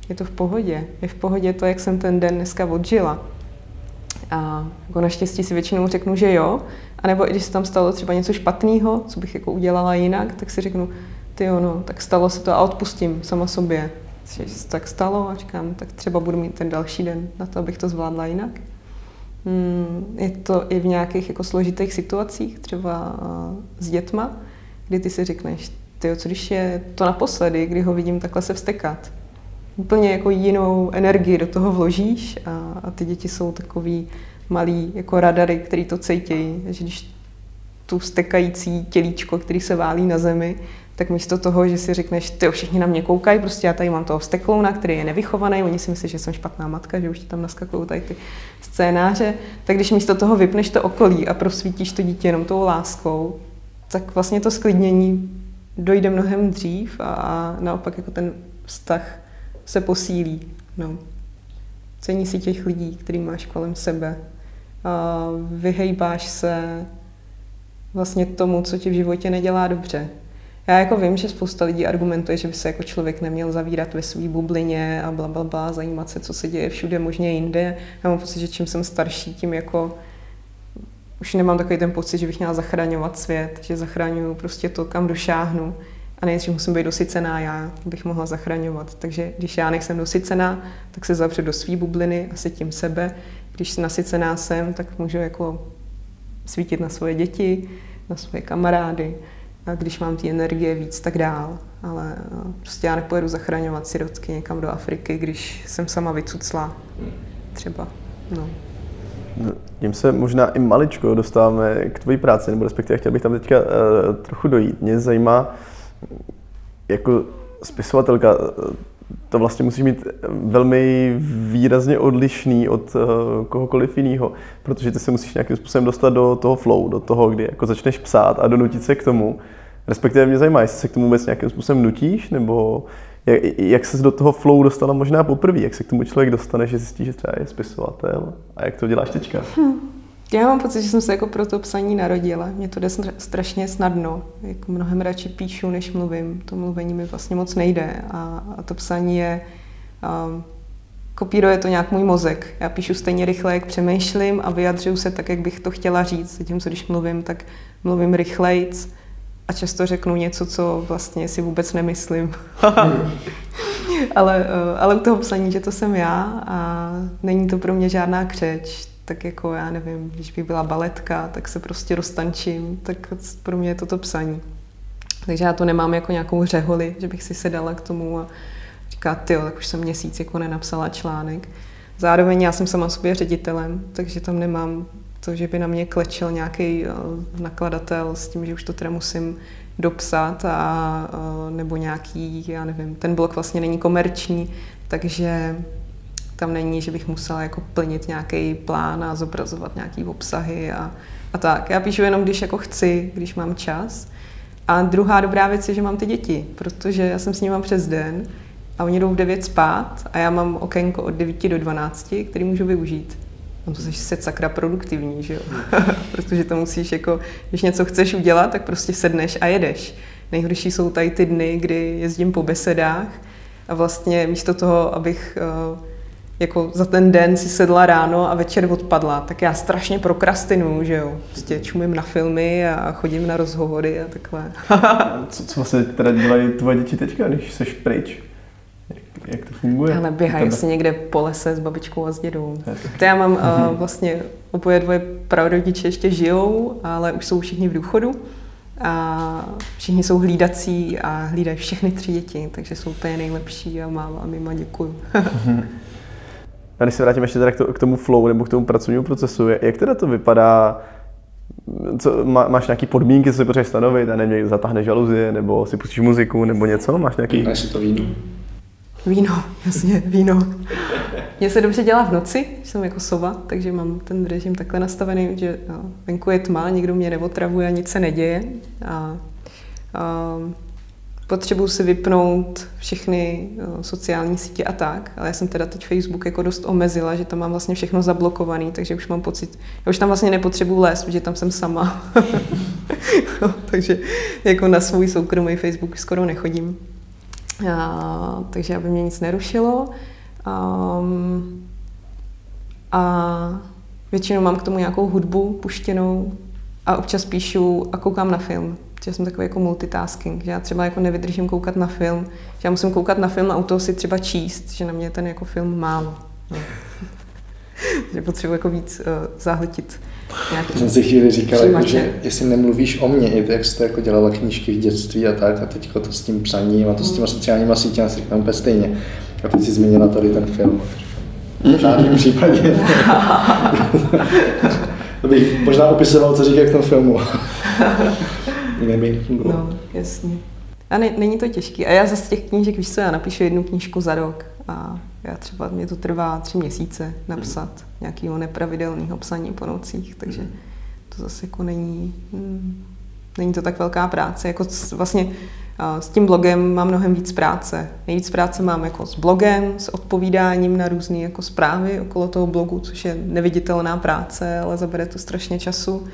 [SPEAKER 3] Je to v pohodě. Je v pohodě to, jak jsem ten den dneska odžila. A jako naštěstí si většinou řeknu, že jo. A nebo i když se tam stalo třeba něco špatného, co bych jako udělala jinak, tak si řeknu, ty jo, no, tak stalo se to a odpustím sama sobě že se tak stalo a říkám, tak třeba budu mít ten další den na to, abych to zvládla jinak. Hmm, je to i v nějakých jako složitých situacích, třeba s dětma, kdy ty si řekneš, ty co když je to naposledy, kdy ho vidím takhle se vstekat. Úplně jako jinou energii do toho vložíš a, a ty děti jsou takový malý jako radary, který to cítějí, že když tu stekající tělíčko, který se válí na zemi, tak místo toho, že si řekneš, ty všichni na mě koukají, prostě já tady mám toho steklouna, který je nevychovaný, oni si myslí, že jsem špatná matka, že už ti tam naskakují tady ty scénáře, tak když místo toho vypneš to okolí a prosvítíš to dítě jenom tou láskou, tak vlastně to sklidnění dojde mnohem dřív a, a naopak jako ten vztah se posílí. No. Cení si těch lidí, který máš kolem sebe. A vyhejbáš se vlastně tomu, co ti v životě nedělá dobře. Já jako vím, že spousta lidí argumentuje, že by se jako člověk neměl zavírat ve své bublině a bla, bla, bla, zajímat se, co se děje všude možně jinde. Já mám pocit, že čím jsem starší, tím jako už nemám takový ten pocit, že bych měla zachraňovat svět, že zachraňuju prostě to, kam došáhnu. A nejdřív musím být dosycená já, abych mohla zachraňovat. Takže když já nejsem dosycená, tak se zavřu do své bubliny a tím sebe. Když nasycená jsem, tak můžu jako svítit na svoje děti, na svoje kamarády. A když mám ty energie víc, tak dál. Ale no, prostě já nepojedu zachraňovat sirotky někam do Afriky, když jsem sama vycucla. Třeba. No.
[SPEAKER 2] Tím se možná i maličko dostáváme k tvojí práci, nebo respektive chtěl bych tam teďka uh, trochu dojít. Mě zajímá, jako spisovatelka, to vlastně musí mít velmi výrazně odlišný od uh, kohokoliv jiného, protože ty se musíš nějakým způsobem dostat do toho flow, do toho, kdy jako začneš psát a donutit se k tomu. Respektive mě zajímá, jestli se k tomu vůbec nějakým způsobem nutíš, nebo jak, jak se do toho flow dostala možná poprvé, jak se k tomu člověk dostane, že zjistí, že třeba je spisovatel a jak to děláš teďka? Hmm.
[SPEAKER 3] Já mám pocit, že jsem se jako pro to psaní narodila. Mně to jde strašně snadno. Jako mnohem radši píšu, než mluvím. To mluvení mi vlastně moc nejde. A, a to psaní je... Um, kopíruje to nějak můj mozek. Já píšu stejně rychle, jak přemýšlím a vyjadřuju se tak, jak bych to chtěla říct. Zatímco když mluvím, tak mluvím rychlejc a často řeknu něco, co vlastně si vůbec nemyslím. ale, eh, ale u toho psaní, že to jsem já a není to pro mě žádná křeč, tak jako já nevím, když bych byla baletka, tak se prostě roztančím, tak pro mě je toto psaní. Takže já to nemám jako nějakou řeholi, že bych si sedala k tomu a říká, ty tak už jsem měsíc jako nenapsala článek. Zároveň já jsem sama sobě ředitelem, takže tam nemám to, že by na mě klečel nějaký eh, nakladatel s tím, že už to teda musím dopsat a, eh, nebo nějaký, já nevím, ten blok vlastně není komerční, takže tam není, že bych musela jako plnit nějaký plán a zobrazovat nějaký obsahy a, a tak. Já píšu jenom, když jako chci, když mám čas. A druhá dobrá věc je, že mám ty děti, protože já jsem s nimi přes den a oni jdou v 9 spát a já mám okénko od 9 do 12, který můžu využít. No to jsi se sakra produktivní, že jo? protože to musíš jako, když něco chceš udělat, tak prostě sedneš a jedeš. Nejhorší jsou tady ty dny, kdy jezdím po besedách a vlastně místo toho, abych uh, jako za ten den si sedla ráno a večer odpadla, tak já strašně prokrastinuju, že jo. Prostě čumím na filmy a chodím na rozhovory a takhle.
[SPEAKER 2] co, co vlastně teda dělají tvoje děti teďka, když jsi pryč? Jak, jak to funguje?
[SPEAKER 3] Ale běhají si někde po lese s babičkou a s dědou. To já mám uh, vlastně oboje dvoje pravrodiče ještě žijou, ale už jsou všichni v důchodu a všichni jsou hlídací a hlídají všechny tři děti, takže jsou úplně nejlepší a máma a mima děkuju.
[SPEAKER 2] A když se vrátím ještě teda k tomu flow nebo k tomu pracovnímu procesu, jak teda to vypadá, co, má, máš nějaké podmínky, co si potřebuješ stanovit, a nevím, zatáhneš žaluzie, nebo si pustíš muziku, nebo něco, máš nějaký...
[SPEAKER 4] Máš si to víno.
[SPEAKER 3] Víno, jasně, víno. Mně se dobře dělá v noci, jsem jako sova, takže mám ten režim takhle nastavený, že no, venku je tma, nikdo mě neotravuje, nic se neděje. A, a potřebuji si vypnout všechny eh, sociální sítě a tak, ale já jsem teda teď Facebook jako dost omezila, že tam mám vlastně všechno zablokovaný, takže už mám pocit, já už tam vlastně nepotřebuji lézt, protože tam jsem sama. takže jako na svůj soukromý Facebook skoro nechodím. A, takže aby mě nic nerušilo. Um, a většinou mám k tomu nějakou hudbu puštěnou a občas píšu a koukám na film že jsem takový jako multitasking, že já třeba jako nevydržím koukat na film, že já musím koukat na film a u toho si třeba číst, že na mě ten jako film málo. No. že potřebuji jako víc uh, zahltit
[SPEAKER 4] nějaký jsem si chvíli říkal, jako, že jestli nemluvíš o mně, i jak jste jako dělala knížky v dětství a tak, a teď to s tím psaním a to s těma sociálníma sítěma si říkám úplně stejně. A teď si zmínila tady ten film. V žádném případě. to bych možná opisoval, co říká v tom filmu.
[SPEAKER 3] jiné by fungovalo. No, jasně. A ne, není to těžký. A já zase těch knížek, víš co, já napíšu jednu knížku za rok a já třeba, mě to trvá tři měsíce napsat mm. nějakého nepravidelného psaní po nocích, takže to zase jako není, hmm, není to tak velká práce. Jako vlastně s tím blogem mám mnohem víc práce. Nejvíc práce mám jako s blogem, s odpovídáním na různé jako zprávy okolo toho blogu, což je neviditelná práce, ale zabere to strašně času.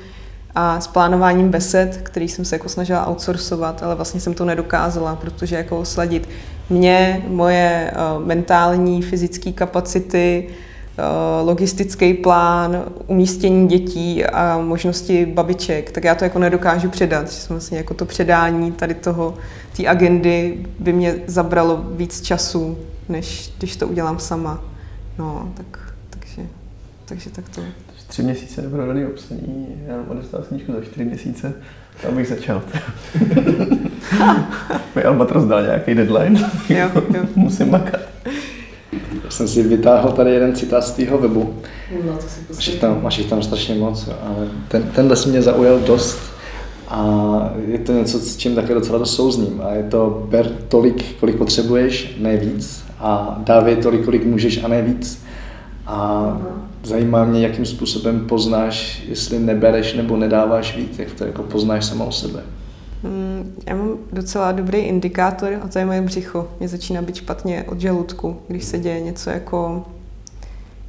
[SPEAKER 3] A s plánováním besed, který jsem se jako snažila outsourcovat, ale vlastně jsem to nedokázala, protože jako sladit mě, moje uh, mentální, fyzické kapacity, Eh, logistický plán, umístění dětí a možnosti babiček, tak já to jako nedokážu předat. Že vlastně jako to předání tady toho, té agendy by mě zabralo víc času, než když to udělám sama. No, tak, takže, takže tak to.
[SPEAKER 2] Tři měsíce neprodaný obsaní, já mám odestal snížku za čtyři měsíce, tam bych začal. Mi Albatros dal nějaký deadline.
[SPEAKER 3] Jo, jo.
[SPEAKER 2] Musím makat.
[SPEAKER 4] Já jsem si vytáhl tady jeden citát z tvého webu. No, to si máš, jich tam, máš jich tam strašně moc, ale ten, tenhle si mě zaujal dost a je to něco, s čím také docela to souzním. A je to ber tolik, kolik potřebuješ, ne víc. A dávej tolik, kolik můžeš a ne víc. A zajímá mě, jakým způsobem poznáš, jestli nebereš nebo nedáváš víc, jak to jako poznáš sama o sebe.
[SPEAKER 3] Mm, já mám docela dobrý indikátor a to je moje břicho. Mě začíná být špatně od žaludku, když se děje něco jako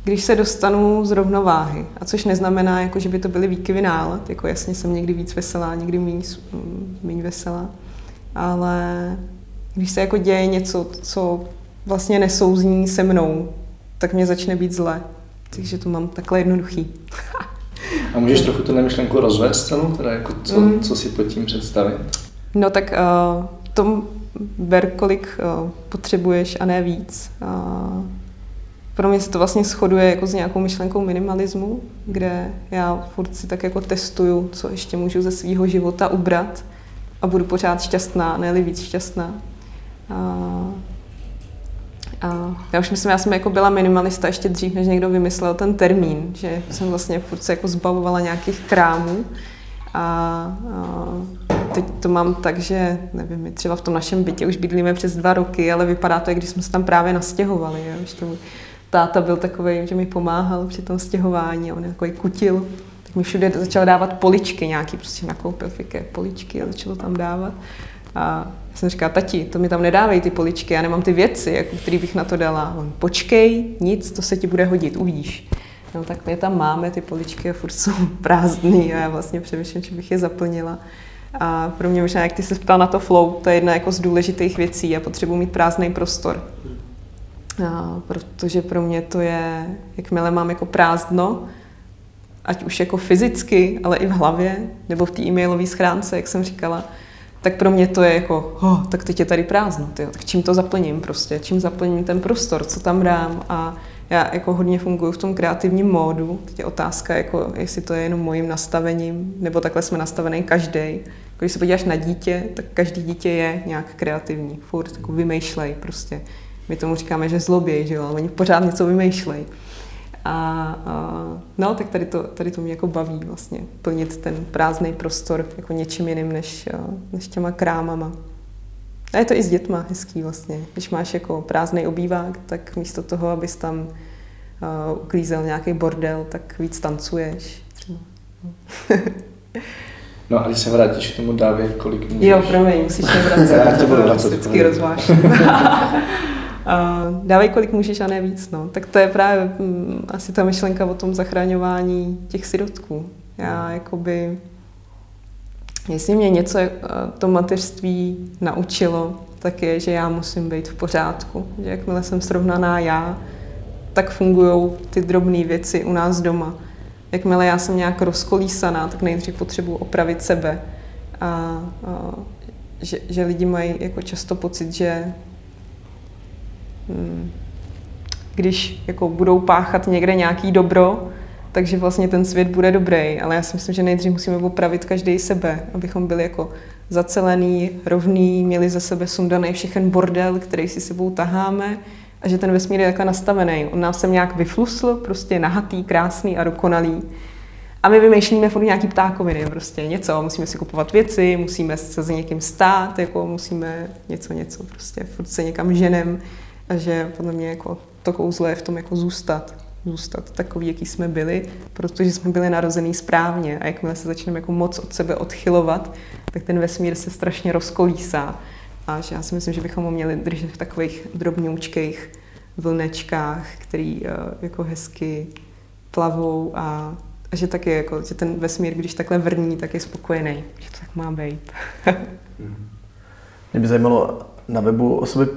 [SPEAKER 3] když se dostanu z rovnováhy. A což neznamená, jako, že by to byly výkyvy nálad. Jako jasně jsem někdy víc veselá, někdy méně, méně veselá. Ale když se jako děje něco, co vlastně nesouzní se mnou, tak mě začne být zle. Takže to mám takhle jednoduchý.
[SPEAKER 4] A můžeš trochu tu myšlenku rozvést celou, teda jako co, mm. co si pod tím představit?
[SPEAKER 3] No tak uh, tom ber, kolik uh, potřebuješ a ne víc. Uh, pro mě se to vlastně shoduje jako s nějakou myšlenkou minimalismu, kde já furt si tak jako testuju, co ještě můžu ze svého života ubrat a budu pořád šťastná, ne víc šťastná. Uh, já už myslím, já jsem jako byla minimalista ještě dřív, než někdo vymyslel ten termín, že jsem vlastně furt se jako zbavovala nějakých krámů. A, a teď to mám tak, že nevím, my třeba v tom našem bytě už bydlíme přes dva roky, ale vypadá to, jak když jsme se tam právě nastěhovali. Jo? Už to, táta byl takový, že mi pomáhal při tom stěhování, on jako kutil, tak mi všude začal dávat poličky nějaký, prostě nakoupil fiké poličky a začal tam dávat. A jsem říkala, tati, to mi tam nedávej ty poličky, já nemám ty věci, jako, který bych na to dala. On, počkej, nic, to se ti bude hodit, uvidíš. No tak my tam máme ty poličky a furt jsou prázdný a já vlastně přemýšlím, že bych je zaplnila. A pro mě možná, jak ty se ptal na to flow, to je jedna jako z důležitých věcí. Já potřebuji mít prázdný prostor. A protože pro mě to je, jakmile mám jako prázdno, ať už jako fyzicky, ale i v hlavě, nebo v té e-mailové schránce, jak jsem říkala, tak pro mě to je jako, oh, tak teď je tady prázdno, tyjo, tak čím to zaplním prostě, čím zaplním ten prostor, co tam dám a já jako hodně funguji v tom kreativním módu. Teď je otázka, jako, jestli to je jenom mojím nastavením, nebo takhle jsme nastavený každý. Když se podíváš na dítě, tak každý dítě je nějak kreativní, furt jako vymýšlej prostě. My tomu říkáme, že zloběj, že jo, ale oni pořád něco vymýšlej. A, a no, tak tady to, tady to mě jako baví vlastně, plnit ten prázdný prostor jako něčím jiným než, než těma krámama. A je to i s dětma hezký vlastně. Když máš jako prázdný obývák, tak místo toho, abys tam uh, uklízel nějaký bordel, tak víc tancuješ. Třeba.
[SPEAKER 4] no a když se vrátíš k tomu dávě, kolik můžeš?
[SPEAKER 3] Jo, promiň, musíš se vracet.
[SPEAKER 4] Já to budu vracet.
[SPEAKER 3] Vždycky rozváš. Dávej, kolik můžeš a ne víc. No. Tak to je právě um, asi ta myšlenka o tom zachraňování těch sirotků. Já jakoby, jestli mě něco uh, to mateřství naučilo, tak je, že já musím být v pořádku. Že jakmile jsem srovnaná já, tak fungují ty drobné věci u nás doma. Jakmile já jsem nějak rozkolísaná, tak nejdřív potřebuji opravit sebe. A, a že, že lidi mají jako často pocit, že. Když jako budou páchat někde nějaký dobro, takže vlastně ten svět bude dobrý. Ale já si myslím, že nejdřív musíme opravit každý sebe, abychom byli jako zacelený, rovný, měli za sebe sundaný všechen bordel, který si sebou taháme a že ten vesmír je takhle nastavený. On nás sem nějak vyflusl, prostě nahatý, krásný a dokonalý. A my vymýšlíme furt nějaký ptákoviny, prostě něco, musíme si kupovat věci, musíme se za někým stát, jako musíme něco, něco, prostě furt se někam ženem a že podle mě jako to kouzlo je v tom jako zůstat, zůstat takový, jaký jsme byli, protože jsme byli narozený správně a jakmile se začneme jako moc od sebe odchylovat, tak ten vesmír se strašně rozkolísá. A že já si myslím, že bychom ho měli držet v takových drobňoučkých vlnečkách, který uh, jako hezky plavou a, a že taky jako, že ten vesmír, když takhle vrní, tak je spokojený, že to tak má být.
[SPEAKER 2] Mě by zajímalo, na webu o sobě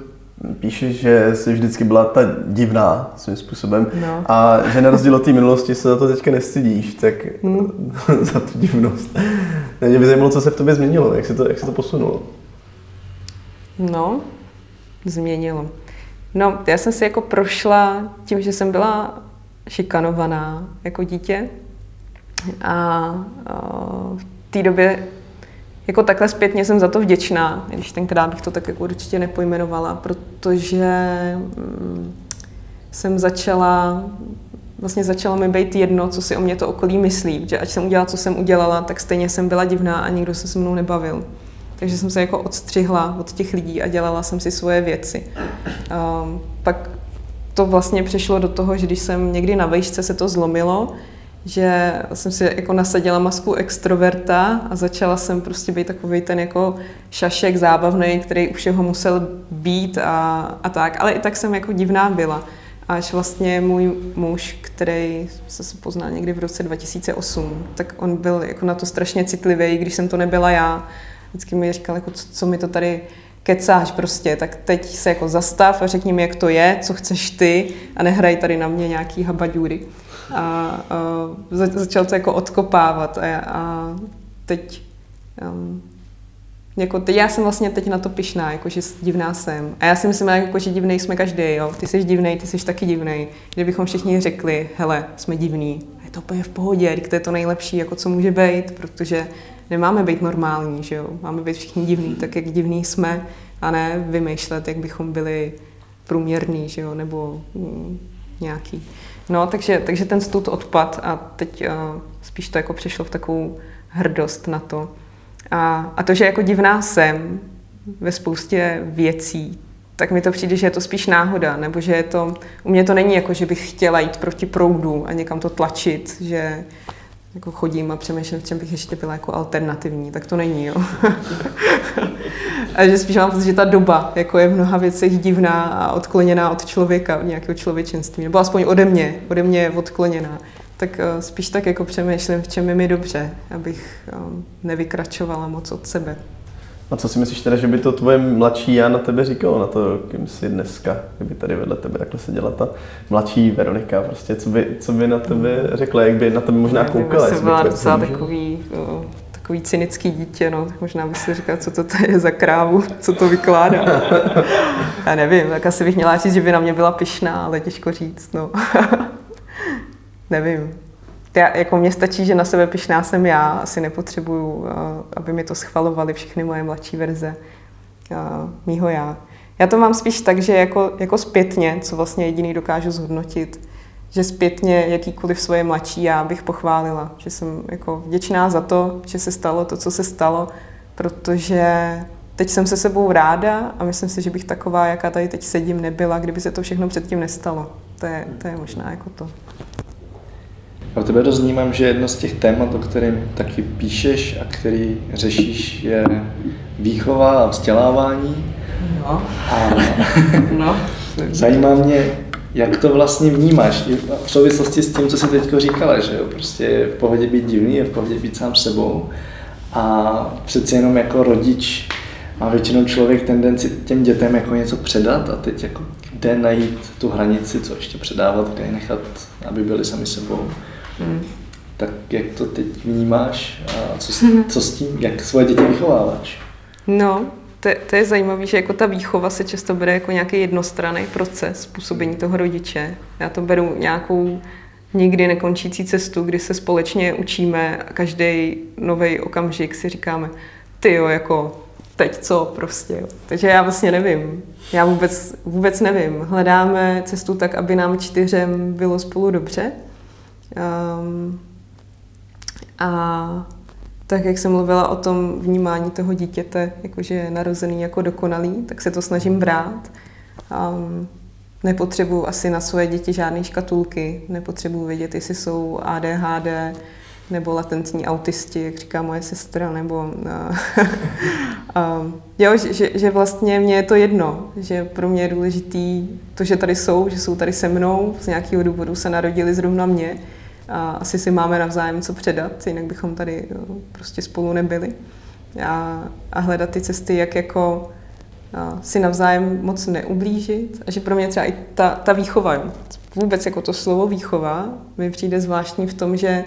[SPEAKER 2] píšeš, že jsi vždycky byla ta divná svým způsobem
[SPEAKER 3] No.
[SPEAKER 2] a že na rozdíl od té minulosti se za to teďka nestydíš, tak
[SPEAKER 3] Hmm.
[SPEAKER 2] za tu divnost. Mě by zajímalo, co se v tobě změnilo, jak se to, jak se to posunulo.
[SPEAKER 3] No, změnilo. No, já jsem si jako prošla tím, že jsem byla šikanovaná jako dítě a, a v té době jako takhle zpětně jsem za to vděčná, když tenkrát bych to tak jako určitě nepojmenovala, protože mm, jsem začala, vlastně začalo mi být jedno, co si o mě to okolí myslí, že ať jsem udělala, co jsem udělala, tak stejně jsem byla divná a nikdo se se mnou nebavil. Takže jsem se jako odstřihla od těch lidí a dělala jsem si svoje věci. Um, pak to vlastně přešlo do toho, že když jsem někdy na vejšce se to zlomilo, že jsem si jako nasadila masku extroverta a začala jsem prostě být takový ten jako šašek zábavný, který už jeho musel být a, a tak. Ale i tak jsem jako divná byla. Až vlastně můj muž, který se se poznal někdy v roce 2008, tak on byl jako na to strašně citlivý, když jsem to nebyla já. Vždycky mi říkal, jako, co, co mi to tady kecáš prostě, tak teď se jako zastav a řekni mi, jak to je, co chceš ty a nehraj tady na mě nějaký habaďůry. A, a za, začal to jako odkopávat a, a teď um, jako teď, já jsem vlastně teď na to pišná, jako že divná jsem. A já si myslím, jako, že divnej jsme každý, jo. Ty jsi divnej, ty jsi taky divnej. Kdybychom všichni řekli, hele, jsme divní, je to úplně v pohodě, to je to nejlepší, jako co může být, protože nemáme být normální, že jo. Máme být všichni divní, tak jak divní jsme, a ne vymýšlet, jak bychom byli průměrný, že jo, nebo mm, nějaký. No, takže, takže ten stud odpad a teď uh, spíš to jako přišlo v takovou hrdost na to. A, a to, že jako divná jsem ve spoustě věcí, tak mi to přijde, že je to spíš náhoda, nebo že je to, u mě to není jako, že bych chtěla jít proti proudu a někam to tlačit, že jako chodím a přemýšlím, v čem bych ještě byla jako alternativní, tak to není, jo. a že spíš mám pocit, že ta doba jako je v mnoha věcech divná a odkloněná od člověka, od nějakého člověčenství, nebo aspoň ode mě, ode mě je odkloněná. Tak uh, spíš tak jako přemýšlím, v čem je mi dobře, abych um, nevykračovala moc od sebe.
[SPEAKER 2] A co si myslíš teda, že by to tvoje mladší já na tebe říkalo, na to, kým jsi dneska, kdyby tady vedle tebe takhle seděla ta mladší Veronika, prostě, co by, co by na tebe řekla, jak by na tebe možná koukala?
[SPEAKER 3] Já jsem byla docela takový, uh, takový cynický dítě, no, tak možná by si říkal, co to tady je za krávu, co to vykládá. Já nevím, tak asi bych měla říct, že by na mě byla pyšná, ale těžko říct, no. nevím. Já, jako mně stačí, že na sebe pyšná jsem já, asi nepotřebuju, uh, aby mi to schvalovali všechny moje mladší verze uh, mýho já. Já to mám spíš tak, že jako, jako zpětně, co vlastně jediný dokážu zhodnotit, že zpětně jakýkoliv svoje mladší já bych pochválila, že jsem jako vděčná za to, že se stalo to, co se stalo, protože teď jsem se sebou ráda a myslím si, že bych taková, jaká tady teď sedím, nebyla, kdyby se to všechno předtím nestalo. To je, to je možná jako to.
[SPEAKER 4] U tebe dost vnímám, že jedno z těch témat, o kterém taky píšeš a který řešíš, je výchova a vzdělávání.
[SPEAKER 3] No,
[SPEAKER 4] A
[SPEAKER 3] no.
[SPEAKER 4] zajímá mě, jak to vlastně vnímáš v souvislosti s tím, co jsi teď říkala, že jo, prostě je v pohodě být divný, je v pohodě být sám sebou a přeci jenom jako rodič má většinou člověk tendenci těm dětem jako něco předat a teď jako kde najít tu hranici, co ještě předávat, kde je nechat, aby byli sami sebou.
[SPEAKER 3] Hmm.
[SPEAKER 4] Tak jak to teď vnímáš a co, s- co s tím, jak svoje děti vychováváš?
[SPEAKER 3] No, to, to je zajímavé, že jako ta výchova se často bere jako nějaký jednostranný proces působení toho rodiče. Já to beru nějakou nikdy nekončící cestu, kdy se společně učíme a každý nový okamžik si říkáme, ty jo, jako teď co prostě. Jo. Takže já vlastně nevím. Já vůbec, vůbec nevím. Hledáme cestu tak, aby nám čtyřem bylo spolu dobře. Um, A tak, jak jsem mluvila o tom vnímání toho dítěte, jakože je narozený jako dokonalý, tak se to snažím brát. Um, nepotřebuji asi na své děti žádné škatulky, nepotřebuji vědět, jestli jsou ADHD, nebo latentní autisti, jak říká moje sestra, nebo uh, jo, že, že vlastně mě je to jedno, že pro mě je důležitý to, že tady jsou, že jsou tady se mnou, z nějakého důvodu se narodili zrovna mě a asi si máme navzájem co předat, jinak bychom tady uh, prostě spolu nebyli. A, a hledat ty cesty, jak jako uh, si navzájem moc neublížit a že pro mě třeba i ta, ta výchova, vůbec jako to slovo výchova mi přijde zvláštní v tom, že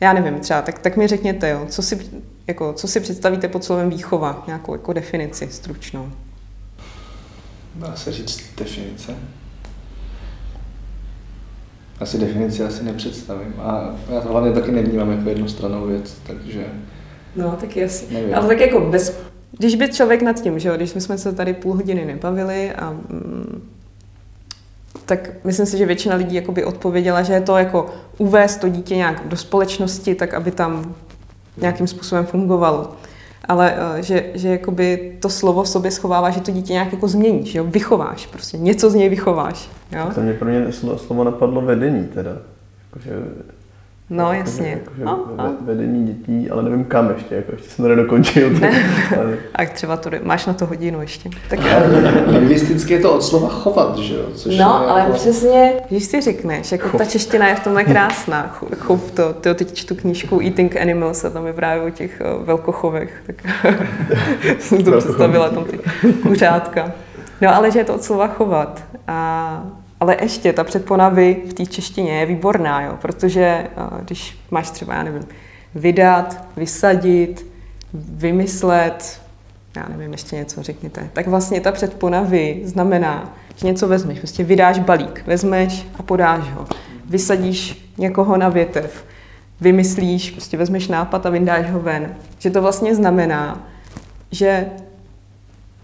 [SPEAKER 3] já nevím, třeba, tak, tak mi řekněte, jo, co, si, jako, co si představíte pod slovem výchova, nějakou jako definici stručnou.
[SPEAKER 4] Dá se říct definice? Asi definici asi nepředstavím. A já to hlavně taky nevnímám jako jednostrannou věc, takže...
[SPEAKER 3] No, tak jasně. Nevím. Ale tak jako bez... Když by člověk nad tím, že jo, když jsme se tady půl hodiny nebavili a mm, tak myslím si, že většina lidí jakoby odpověděla, že je to jako uvést to dítě nějak do společnosti, tak aby tam nějakým způsobem fungovalo. Ale eh, že, že jakoby to slovo v sobě schovává, že to dítě nějak jako změníš, jo? vychováš, prostě něco z něj vychováš. Jo?
[SPEAKER 2] To mě pro mě slovo napadlo vedení teda. Jakože
[SPEAKER 3] No, jasně.
[SPEAKER 2] Jako, že a, a. Vedení dětí, ale nevím kam ještě, jako ještě jsem to nedokončil.
[SPEAKER 3] ale... A třeba to, máš na to hodinu ještě.
[SPEAKER 4] Tak Lingvisticky je to od slova chovat, že jo?
[SPEAKER 3] Což no, ale jako... přesně, když si řekneš, jako Chov. ta čeština je v tomhle krásná. Chov to, to teď čtu knížku Eating Animals a tam je právě o těch uh, velkochovech, tak jsem to představila tam ty kuřátka. No, ale že je to od slova chovat. A ale ještě ta předpona vy v té češtině je výborná, jo, protože eh, když máš třeba, já nevím, vydat, vysadit, vymyslet, já nevím, ještě něco řekněte, tak vlastně ta předpona vy znamená, že něco vezmeš, prostě vydáš balík, vezmeš a podáš ho, vysadíš někoho na větev, vymyslíš, prostě vezmeš nápad a vyndáš ho ven. Že to vlastně znamená, že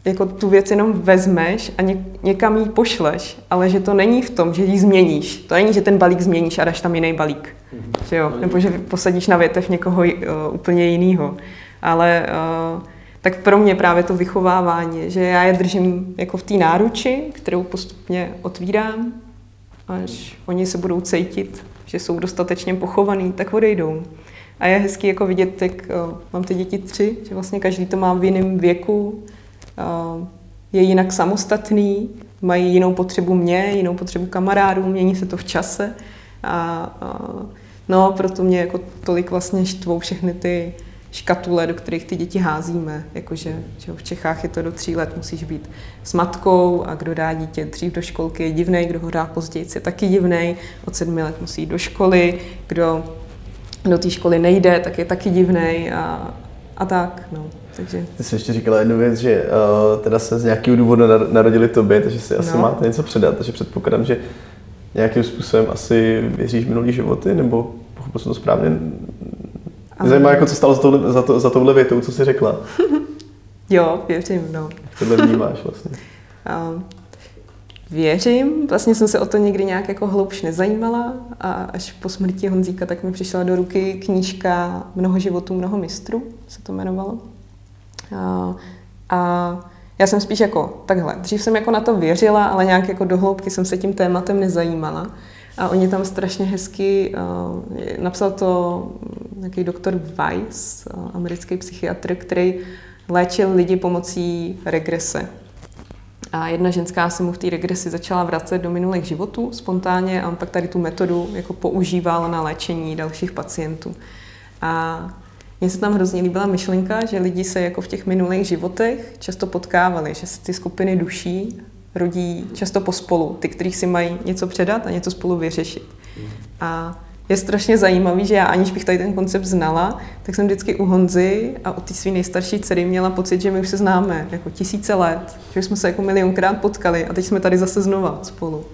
[SPEAKER 3] jako tu věc jenom vezmeš a ně, někam ji pošleš, ale že to není v tom, že ji změníš. To není, že ten balík změníš a dáš tam jiný balík. Mm-hmm. Že jo? Nebo že posadíš na větev někoho uh, úplně jiného. Ale uh, tak pro mě právě to vychovávání, že já je držím jako v té náruči, kterou postupně otvírám, až oni se budou cítit, že jsou dostatečně pochovaný, tak odejdou. A je hezký jako vidět, jak uh, mám ty děti tři, že vlastně každý to má v jiném věku, je jinak samostatný, mají jinou potřebu mě, jinou potřebu kamarádů, mění se to v čase. A, a no, proto mě jako tolik vlastně štvou všechny ty škatule, do kterých ty děti házíme. Jakože že v Čechách je to do tří let, musíš být s matkou a kdo dá dítě dřív do školky je divný, kdo ho dá později je taky divný, od sedmi let musí jít do školy, kdo do té školy nejde, tak je taky divný a, a tak. No. Takže...
[SPEAKER 2] Ty jsi ještě říkala jednu věc, že uh, teda se z nějakého důvodu narodili tobě, takže si asi no. máte něco předat, takže předpokládám, že nějakým způsobem asi věříš minulý životy, nebo pochopil jsem to správně? Mě zajímá, jako co stalo za, tohle, za, to, za touhle větou, co jsi řekla.
[SPEAKER 3] jo, věřím, no.
[SPEAKER 2] Tohle vnímáš vlastně.
[SPEAKER 3] Um, věřím, vlastně jsem se o to nikdy nějak jako hloubš nezajímala a až po smrti Honzíka tak mi přišla do ruky knížka Mnoho životů, mnoho mistrů, se to jmenovalo. A, já jsem spíš jako takhle. Dřív jsem jako na to věřila, ale nějak jako dohloubky jsem se tím tématem nezajímala. A oni tam strašně hezky, uh, napsal to nějaký doktor Weiss, uh, americký psychiatr, který léčil lidi pomocí regrese. A jedna ženská se mu v té regresi začala vracet do minulých životů spontánně a on pak tady tu metodu jako používal na léčení dalších pacientů. A mně se tam hrozně líbila myšlenka, že lidi se jako v těch minulých životech často potkávali, že se ty skupiny duší rodí často pospolu, ty, kteří si mají něco předat a něco spolu vyřešit. A je strašně zajímavý, že já aniž bych tady ten koncept znala, tak jsem vždycky u Honzy a u té své nejstarší dcery měla pocit, že my už se známe jako tisíce let, že jsme se jako milionkrát potkali a teď jsme tady zase znova spolu.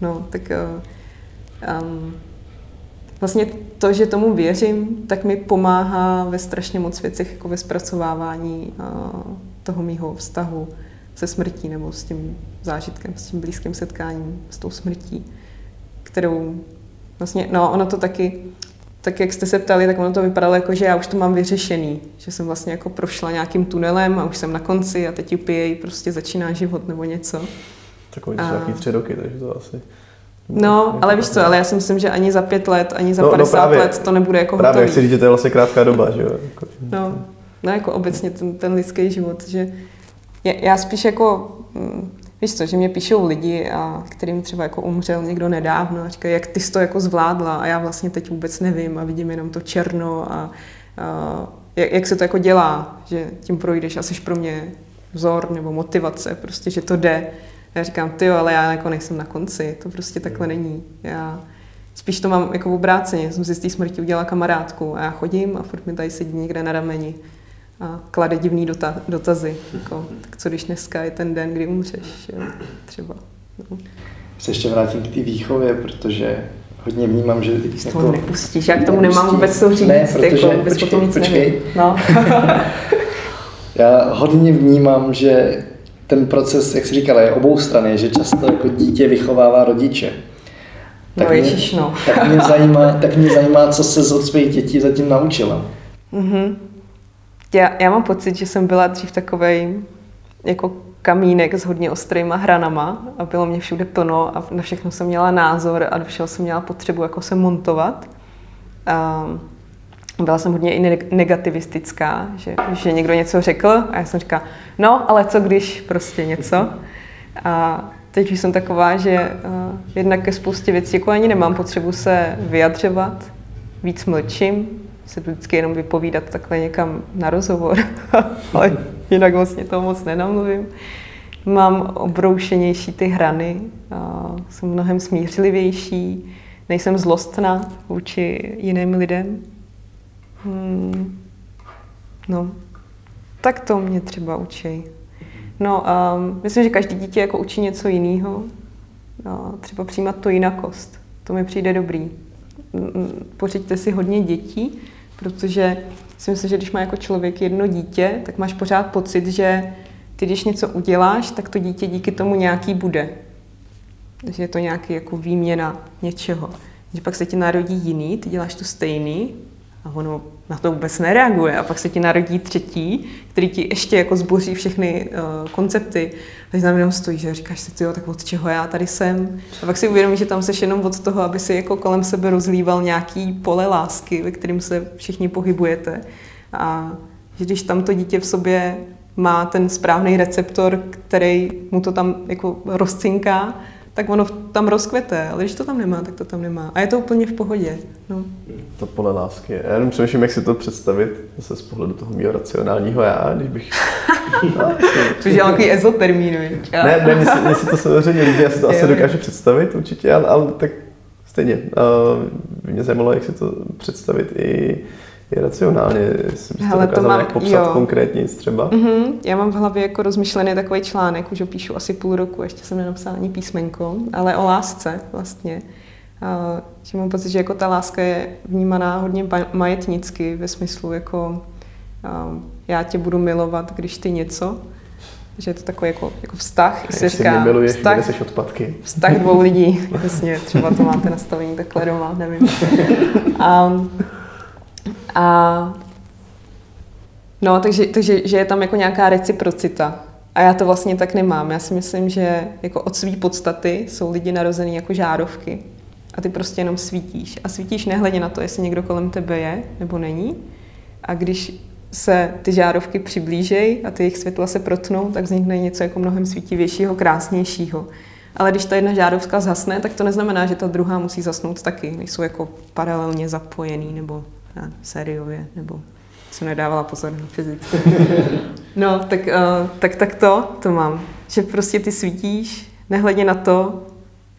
[SPEAKER 3] No, tak um, vlastně to, že tomu věřím, tak mi pomáhá ve strašně moc věcech, jako ve zpracovávání toho mýho vztahu se smrtí nebo s tím zážitkem, s tím blízkým setkáním, s tou smrtí, kterou vlastně, no ono to taky, tak jak jste se ptali, tak ono to vypadalo jako, že já už to mám vyřešený, že jsem vlastně jako prošla nějakým tunelem a už jsem na konci a teď UPA prostě začíná život nebo něco.
[SPEAKER 2] Takový a... tři roky, takže to asi...
[SPEAKER 3] No, ale víš co, ale já si myslím, že ani za pět let, ani za no, 50 no právě, let to nebude jako
[SPEAKER 2] Právě,
[SPEAKER 3] hotový.
[SPEAKER 2] si říct, že to je vlastně krátká doba, že jo? Jako-
[SPEAKER 3] no, no jako obecně ten, ten lidský život, že já spíš jako, mm, víš co, že mě píšou lidi, a kterým třeba jako umřel někdo nedávno a říkají, jak ty jsi to jako zvládla a já vlastně teď vůbec nevím a vidím jenom to černo a, a jak, jak se to jako dělá, že tím projdeš a jsi pro mě vzor nebo motivace, prostě, že to jde. Já říkám, ty ale já jako nejsem na konci, to prostě takhle není. Já spíš to mám jako v obráceně, jsem si z té smrti udělala kamarádku a já chodím a furt mi tady sedí někde na rameni a klade divný dota, dotazy. Jako, tak co když dneska je ten den, kdy umřeš, jo? třeba. No.
[SPEAKER 4] Se ještě vrátím k té výchově, protože hodně vnímám, že...
[SPEAKER 3] Ty jako, to nepustíš, já k tomu nemám vůbec co říct,
[SPEAKER 4] ne, protože,
[SPEAKER 3] jako, počkej, potom nic počkej. nevím. No.
[SPEAKER 4] já hodně vnímám, že ten proces, jak jsi říkala, je obou strany, že často jako dítě vychovává rodiče.
[SPEAKER 3] Tak no, ježiš, no.
[SPEAKER 4] tak, mě zajímá, tak mě zajímá, co se od svých dětí zatím naučila.
[SPEAKER 3] Mm-hmm. Já, já mám pocit, že jsem byla dřív takovej jako kamínek s hodně ostrýma hranama a bylo mě všude plno a na všechno jsem měla názor a do všeho jsem měla potřebu jako se montovat. A byla jsem hodně i negativistická, že, že někdo něco řekl a já jsem říkala, no, ale co když prostě něco. A teď už jsem taková, že uh, jednak ke spoustě věcí jako ani nemám potřebu se vyjadřovat, víc mlčím, se vždycky jenom vypovídat takhle někam na rozhovor, ale jinak vlastně toho moc nenamluvím. Mám obroušenější ty hrany, uh, jsem mnohem smířlivější, nejsem zlostná vůči jiným lidem, Hmm. No, tak to mě třeba učí. No, um, myslím, že každý dítě jako učí něco jiného. No, třeba přijímat to jinakost. To mi přijde dobrý. Pořiďte si hodně dětí, protože si myslím, že když má jako člověk jedno dítě, tak máš pořád pocit, že ty, když něco uděláš, tak to dítě díky tomu nějaký bude. Že je to nějaký jako výměna něčeho. Že pak se ti narodí jiný, ty děláš to stejný a ono na to vůbec nereaguje a pak se ti narodí třetí, který ti ještě jako zboří všechny uh, koncepty a tam jenom stojí, že říkáš si, jo, tak od čeho já tady jsem. A pak si uvědomíš, že tam seš jenom od toho, aby si jako kolem sebe rozlíval nějaký pole lásky, ve kterým se všichni pohybujete. A že když tam to dítě v sobě má ten správný receptor, který mu to tam jako rozcinká, tak ono tam rozkvete, ale když to tam nemá, tak to tam nemá. A je to úplně v pohodě. No.
[SPEAKER 2] To pole lásky. Já jenom přemýšlím, jak si to představit zase z pohledu toho mého racionálního já, když bych...
[SPEAKER 3] Což je nějaký ezotermín,
[SPEAKER 2] Ne, ne, mně si, mně si to samozřejmě líbí, já si to asi dokážu představit určitě, ale, ale tak stejně. Uh, mě zajímalo, jak si to představit i je racionálně, jestli byste Hele, to mám, popsat jo. konkrétně třeba.
[SPEAKER 3] Mm-hmm. Já mám v hlavě jako rozmyšlený takový článek, už ho píšu asi půl roku, ještě jsem nenapsala ani písmenko, ale o lásce vlastně. Uh, že mám pocit, že jako ta láska je vnímaná hodně majetnicky ve smyslu jako uh, já tě budu milovat, když ty něco. Že je to takový jako, jako vztah,
[SPEAKER 2] a se říká miluješ, vztah, odpadky.
[SPEAKER 3] vztah dvou lidí. Jasně, třeba to máte nastavení takhle doma, nevím. Um, a no, takže, takže že je tam jako nějaká reciprocita. A já to vlastně tak nemám. Já si myslím, že jako od své podstaty jsou lidi narození jako žárovky. A ty prostě jenom svítíš. A svítíš nehledě na to, jestli někdo kolem tebe je nebo není. A když se ty žárovky přiblížejí a ty jejich světla se protnou, tak vznikne něco jako mnohem svítivějšího, krásnějšího. Ale když ta jedna žárovka zhasne, tak to neznamená, že ta druhá musí zasnout taky. Nejsou jako paralelně zapojený nebo já, sériově, nebo jsem nedávala pozor na fyzice. no, tak, uh, tak, tak to, to mám. Že prostě ty svítíš, nehledě na to,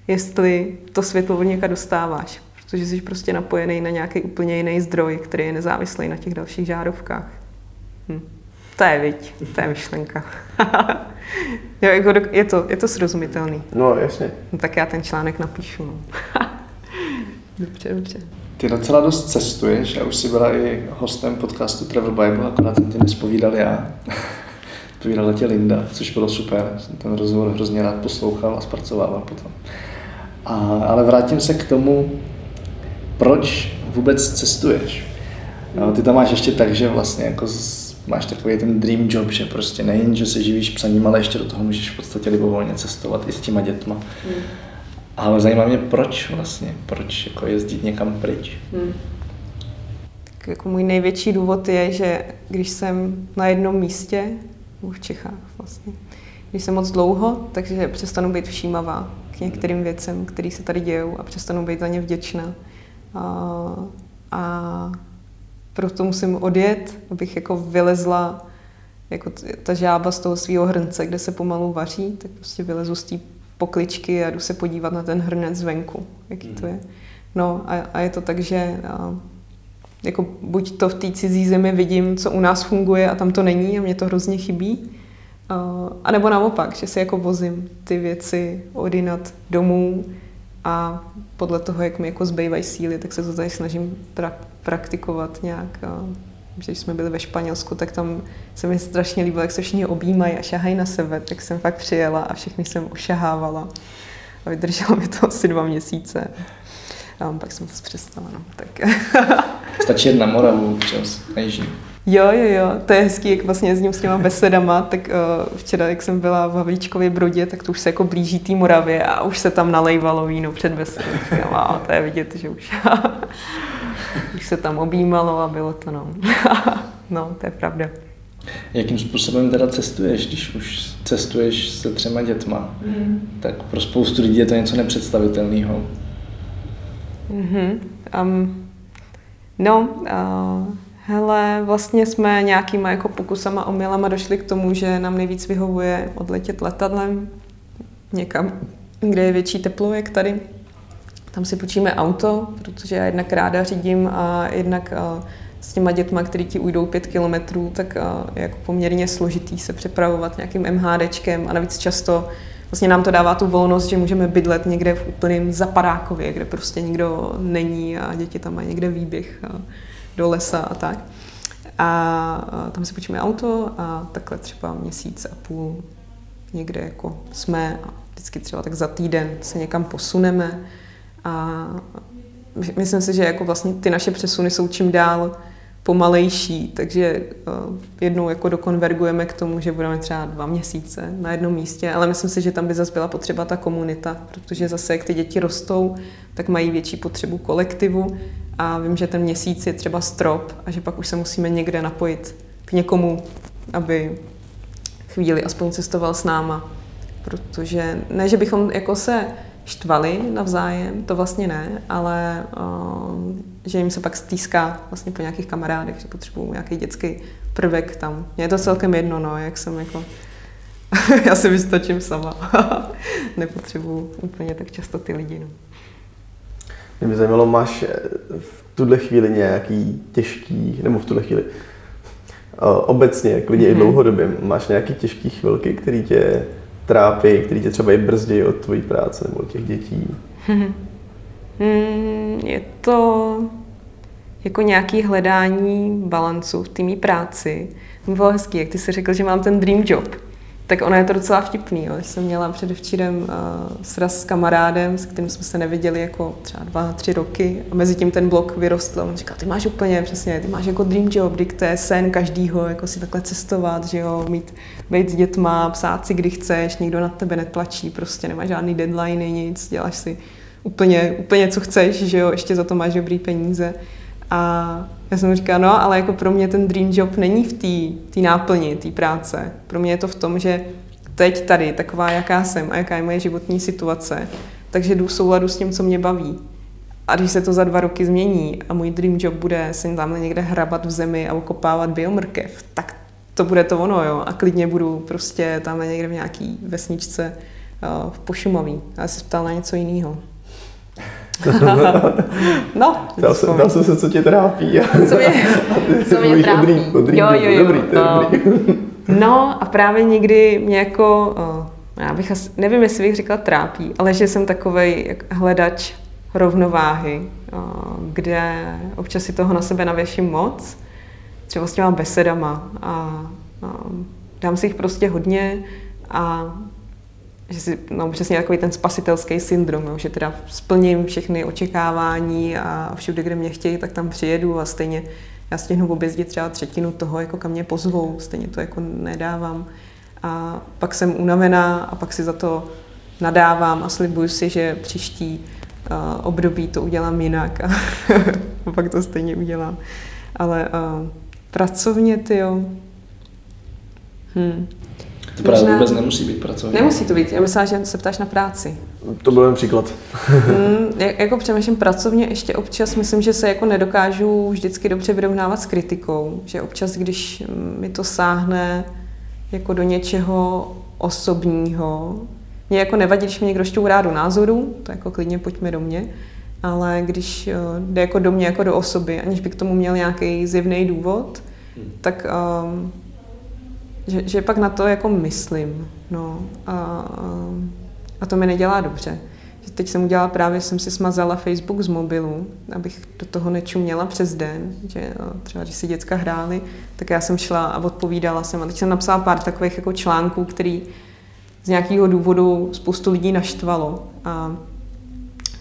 [SPEAKER 3] jestli to světlo od něka dostáváš. Protože jsi prostě napojený na nějaký úplně jiný zdroj, který je nezávislý na těch dalších žárovkách. Hm. To je, viď, to je myšlenka. jo, jako je, to, je to srozumitelný.
[SPEAKER 2] No, jasně.
[SPEAKER 3] No, tak já ten článek napíšu. No. dobře, dobře.
[SPEAKER 4] Ty docela dost cestuješ a už jsi byla i hostem podcastu Travel Bible, akorát jsem ti nespovídal já. Povídala tě Linda, což bylo super. Jsem ten rozhovor hrozně rád poslouchal a zpracovával potom. A, ale vrátím se k tomu, proč vůbec cestuješ. No, ty tam máš ještě tak, že vlastně jako máš takový ten dream job, že prostě nejen, že se živíš psaním, ale ještě do toho můžeš v podstatě libovolně cestovat i s těma dětma. Hmm. Ale zajímá mě, proč vlastně, proč jako jezdit někam pryč. Hmm.
[SPEAKER 3] Tak jako můj největší důvod je, že když jsem na jednom místě, v Čechách vlastně, když jsem moc dlouho, takže přestanu být všímavá k některým věcem, které se tady dějou a přestanu být za ně vděčná. A, a proto musím odjet, abych jako vylezla jako ta žába z toho svého hrnce, kde se pomalu vaří, tak prostě vylezu z té pokličky a jdu se podívat na ten hrnec zvenku, jaký to je. No a, a je to tak, že a, jako buď to v té cizí zemi vidím, co u nás funguje a tam to není a mě to hrozně chybí, a nebo naopak, že si jako vozím ty věci odinat domů a podle toho, jak mi jako zbývají síly, tak se to tady snažím pra- praktikovat nějak. Když jsme byli ve Španělsku, tak tam se mi strašně líbilo, jak se všichni objímají a šahají na sebe, tak jsem fakt přijela a všechny jsem ušahávala. A vydrželo mi to asi dva měsíce. A pak jsem to přestala. No. Tak.
[SPEAKER 4] Stačí na Moravu občas, na
[SPEAKER 3] Jo, jo, jo, to je hezký, jak vlastně jezdím s těma besedama, tak uh, včera, jak jsem byla v Havlíčkově Brodě, tak to už se jako blíží té Moravě a už se tam nalejvalo víno před besedou. A to je vidět, že už, už se tam objímalo a bylo to, no. no, to je pravda.
[SPEAKER 4] Jakým způsobem teda cestuješ, když už cestuješ se třema dětma? Mm. Tak pro spoustu lidí je to něco nepředstavitelného.
[SPEAKER 3] Mm-hmm. Um, no, uh, Hele, vlastně jsme nějakýma jako pokusama omylama došli k tomu, že nám nejvíc vyhovuje odletět letadlem někam, kde je větší teplo, jak tady. Tam si počíme auto, protože já jednak ráda řídím a jednak s těma dětma, který ti ujdou pět kilometrů, tak je jako poměrně složitý se přepravovat nějakým MHDčkem a navíc často vlastně nám to dává tu volnost, že můžeme bydlet někde v úplném zapadákově, kde prostě nikdo není a děti tam mají někde výběh do lesa a tak. A tam si počíme auto a takhle třeba měsíc a půl někde jako jsme a vždycky třeba tak za týden se někam posuneme a myslím si, že jako vlastně ty naše přesuny jsou čím dál pomalejší, takže jednou jako dokonvergujeme k tomu, že budeme třeba dva měsíce na jednom místě, ale myslím si, že tam by zase byla potřeba ta komunita, protože zase jak ty děti rostou, tak mají větší potřebu kolektivu a vím, že ten měsíc je třeba strop a že pak už se musíme někde napojit k někomu, aby chvíli aspoň cestoval s náma. Protože ne, že bychom jako se štvali navzájem, to vlastně ne, ale uh, že jim se pak stýská vlastně po nějakých kamarádech, že potřebují nějaký dětský prvek tam. Mně je to celkem jedno, no, jak jsem jako... Já si vystačím sama. Nepotřebuju úplně tak často ty lidi, no.
[SPEAKER 2] Mě by zajímalo, máš eh, v tuhle chvíli nějaký těžký, nebo v tuhle chvíli, eh, obecně, klidně mm-hmm. i mhm. dlouhodobě, máš nějaký těžký chvilky, který tě trápí, který tě třeba i brzdí od tvojí práce nebo od těch dětí?
[SPEAKER 3] Mm-hmm. je to jako nějaký hledání balancu v té práci. Bylo hezký, jak ty jsi řekl, že mám ten dream job tak ono je to docela vtipný. Jo. Jsem měla předevčírem uh, sraz s kamarádem, s kterým jsme se neviděli jako třeba dva, tři roky a mezi tím ten blok vyrostl. On říkal, ty máš úplně přesně, ty máš jako dream job, kdy to je sen každýho, jako si takhle cestovat, že jo, mít, být s dětma, psát si, kdy chceš, nikdo na tebe netlačí, prostě nemáš žádný deadline, nic, děláš si úplně, úplně co chceš, že jo, ještě za to máš dobrý peníze. A já jsem říkala, no, ale jako pro mě ten dream job není v té náplni, té práce. Pro mě je to v tom, že teď tady, taková, jaká jsem a jaká je moje životní situace, takže jdu souladu s tím, co mě baví. A když se to za dva roky změní a můj dream job bude se tamhle někde hrabat v zemi a okopávat biomrkev, tak to bude to ono, jo. A klidně budu prostě tam někde v nějaký vesničce uh, v Pošumaví. A se ptal na něco jiného. No.
[SPEAKER 2] Dal jsem, dal jsem se, co tě trápí.
[SPEAKER 3] co mě, co mě trápí. Odrý,
[SPEAKER 2] odrý, jo, jo, jo. Dobrý, to
[SPEAKER 3] no. dobrý. no a právě někdy mě jako, já bych asi, nevím, jestli bych řekla trápí, ale že jsem takovej hledač rovnováhy, kde občas si toho na sebe navěším moc, třeba s těma besedama a, a dám si jich prostě hodně a že si, no přesně takový ten spasitelský syndrom, jo, že teda splním všechny očekávání a všude, kde mě chtějí, tak tam přijedu a stejně já stihnu objezdit třeba třetinu toho, jako kam mě pozvou, stejně to jako nedávám. A pak jsem unavená a pak si za to nadávám a slibuju si, že příští uh, období to udělám jinak a pak to stejně udělám. Ale uh, pracovně, ty jo.
[SPEAKER 4] Hmm. To právě Možná... vůbec nemusí být pracovní.
[SPEAKER 3] Nemusí to být. Já myslím, že se ptáš na práci.
[SPEAKER 2] To byl jen příklad.
[SPEAKER 3] hmm, jako přemýšlím pracovně ještě občas, myslím, že se jako nedokážu vždycky dobře vyrovnávat s kritikou. Že občas, když mi to sáhne jako do něčeho osobního, mě jako nevadí, když mě někdo šťourá do názoru, to jako klidně pojďme do mě, ale když eh, jde jako do mě jako do osoby, aniž by k tomu měl nějaký zjevný důvod, hmm. tak um, že, že pak na to jako myslím. No, a, a to mi nedělá dobře. Teď jsem udělala právě, jsem si smazala Facebook z mobilu, abych do toho nečuměla přes den, že třeba když si děcka hrály, tak já jsem šla a odpovídala jsem. A teď jsem napsala pár takových jako článků, který z nějakého důvodu spoustu lidí naštvalo a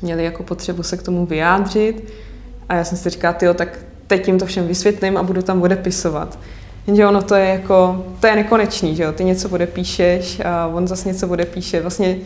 [SPEAKER 3] měli jako potřebu se k tomu vyjádřit. A já jsem si říkala, tyjo, tak teď jim to všem vysvětlím a budu tam odepisovat. Jenže ono to je jako, to je nekonečný, že jo? Ty něco odepíšeš a on zase něco odepíše. Vlastně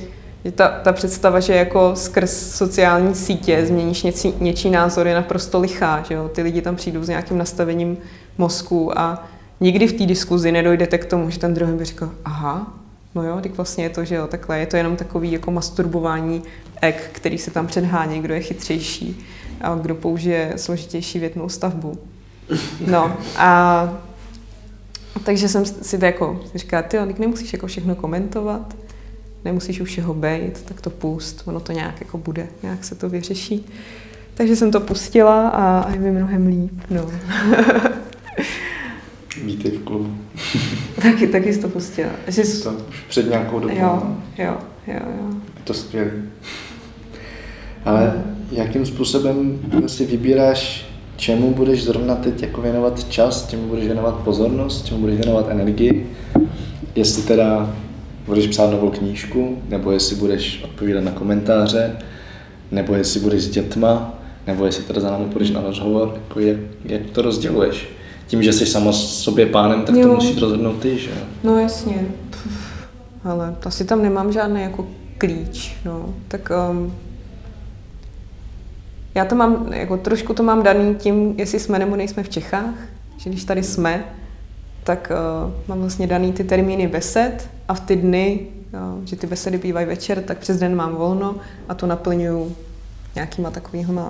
[SPEAKER 3] je ta, ta představa, že jako skrz sociální sítě změníš něcí, něčí názor je naprosto lichá, že jo? Ty lidi tam přijdou s nějakým nastavením mozku a nikdy v té diskuzi nedojdete k tomu, že ten druhý by řekl, aha, no jo, tak vlastně je to, že jo, takhle je to jenom takový jako masturbování ek, který se tam předhání, kdo je chytřejší a kdo použije složitější větnou stavbu. No a takže jsem si to jako říkala, ty nemusíš jako všechno komentovat, nemusíš už všeho bejt, tak to pust, ono to nějak jako bude, nějak se to vyřeší. Takže jsem to pustila a, a je mi mnohem líp, no.
[SPEAKER 4] Vítej v klubu.
[SPEAKER 3] taky, taky jsi to pustila.
[SPEAKER 4] Jsi... To už před nějakou dobou.
[SPEAKER 3] Jo, jo, jo, jo.
[SPEAKER 4] Je to skvělé. Ale jakým způsobem si vybíráš čemu budeš zrovna teď jako věnovat čas, čemu budeš věnovat pozornost, čemu budeš věnovat energii, jestli teda budeš psát novou knížku, nebo jestli budeš odpovídat na komentáře, nebo jestli budeš s dětma, nebo jestli teda za námi půjdeš na rozhovor, jako jak, jak to rozděluješ? Tím, že jsi sama sobě pánem, tak jo. to musíš rozhodnout ty, že?
[SPEAKER 3] No jasně, ale asi tam nemám žádný jako klíč, no. Tak um, já to mám, jako trošku to mám daný tím, jestli jsme nebo nejsme v Čechách, že když tady jsme, tak uh, mám vlastně daný ty termíny besed a v ty dny, uh, že ty besedy bývají večer, tak přes den mám volno a to naplňuju nějakýma takovými uh,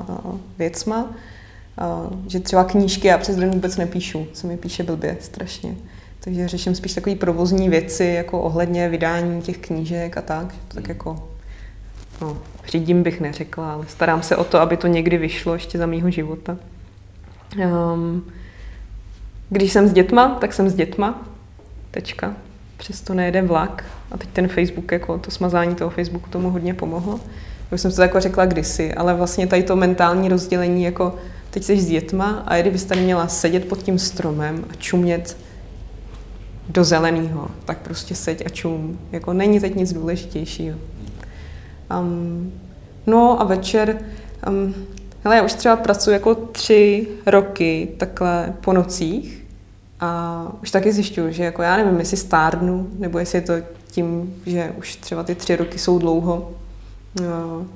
[SPEAKER 3] věcma. Uh, že třeba knížky já přes den vůbec nepíšu, se mi píše blbě strašně. Takže řeším spíš takové provozní věci, jako ohledně vydání těch knížek a tak. Tak jako no, řídím bych neřekla, ale starám se o to, aby to někdy vyšlo ještě za mýho života. Um, když jsem s dětma, tak jsem s dětma. Tečka. Přesto nejede vlak. A teď ten Facebook, jako to smazání toho Facebooku tomu hodně pomohlo. Už jsem to jako řekla kdysi, ale vlastně tady to mentální rozdělení, jako teď jsi s dětma a kdybys tady měla sedět pod tím stromem a čumět do zeleného, tak prostě seď a čum. Jako není teď nic důležitějšího. Um, no a večer, um, hele, já už třeba pracuji jako tři roky takhle po nocích a už taky zjišťuju, že jako já nevím, jestli stárnu, nebo jestli je to tím, že už třeba ty tři roky jsou dlouho. No.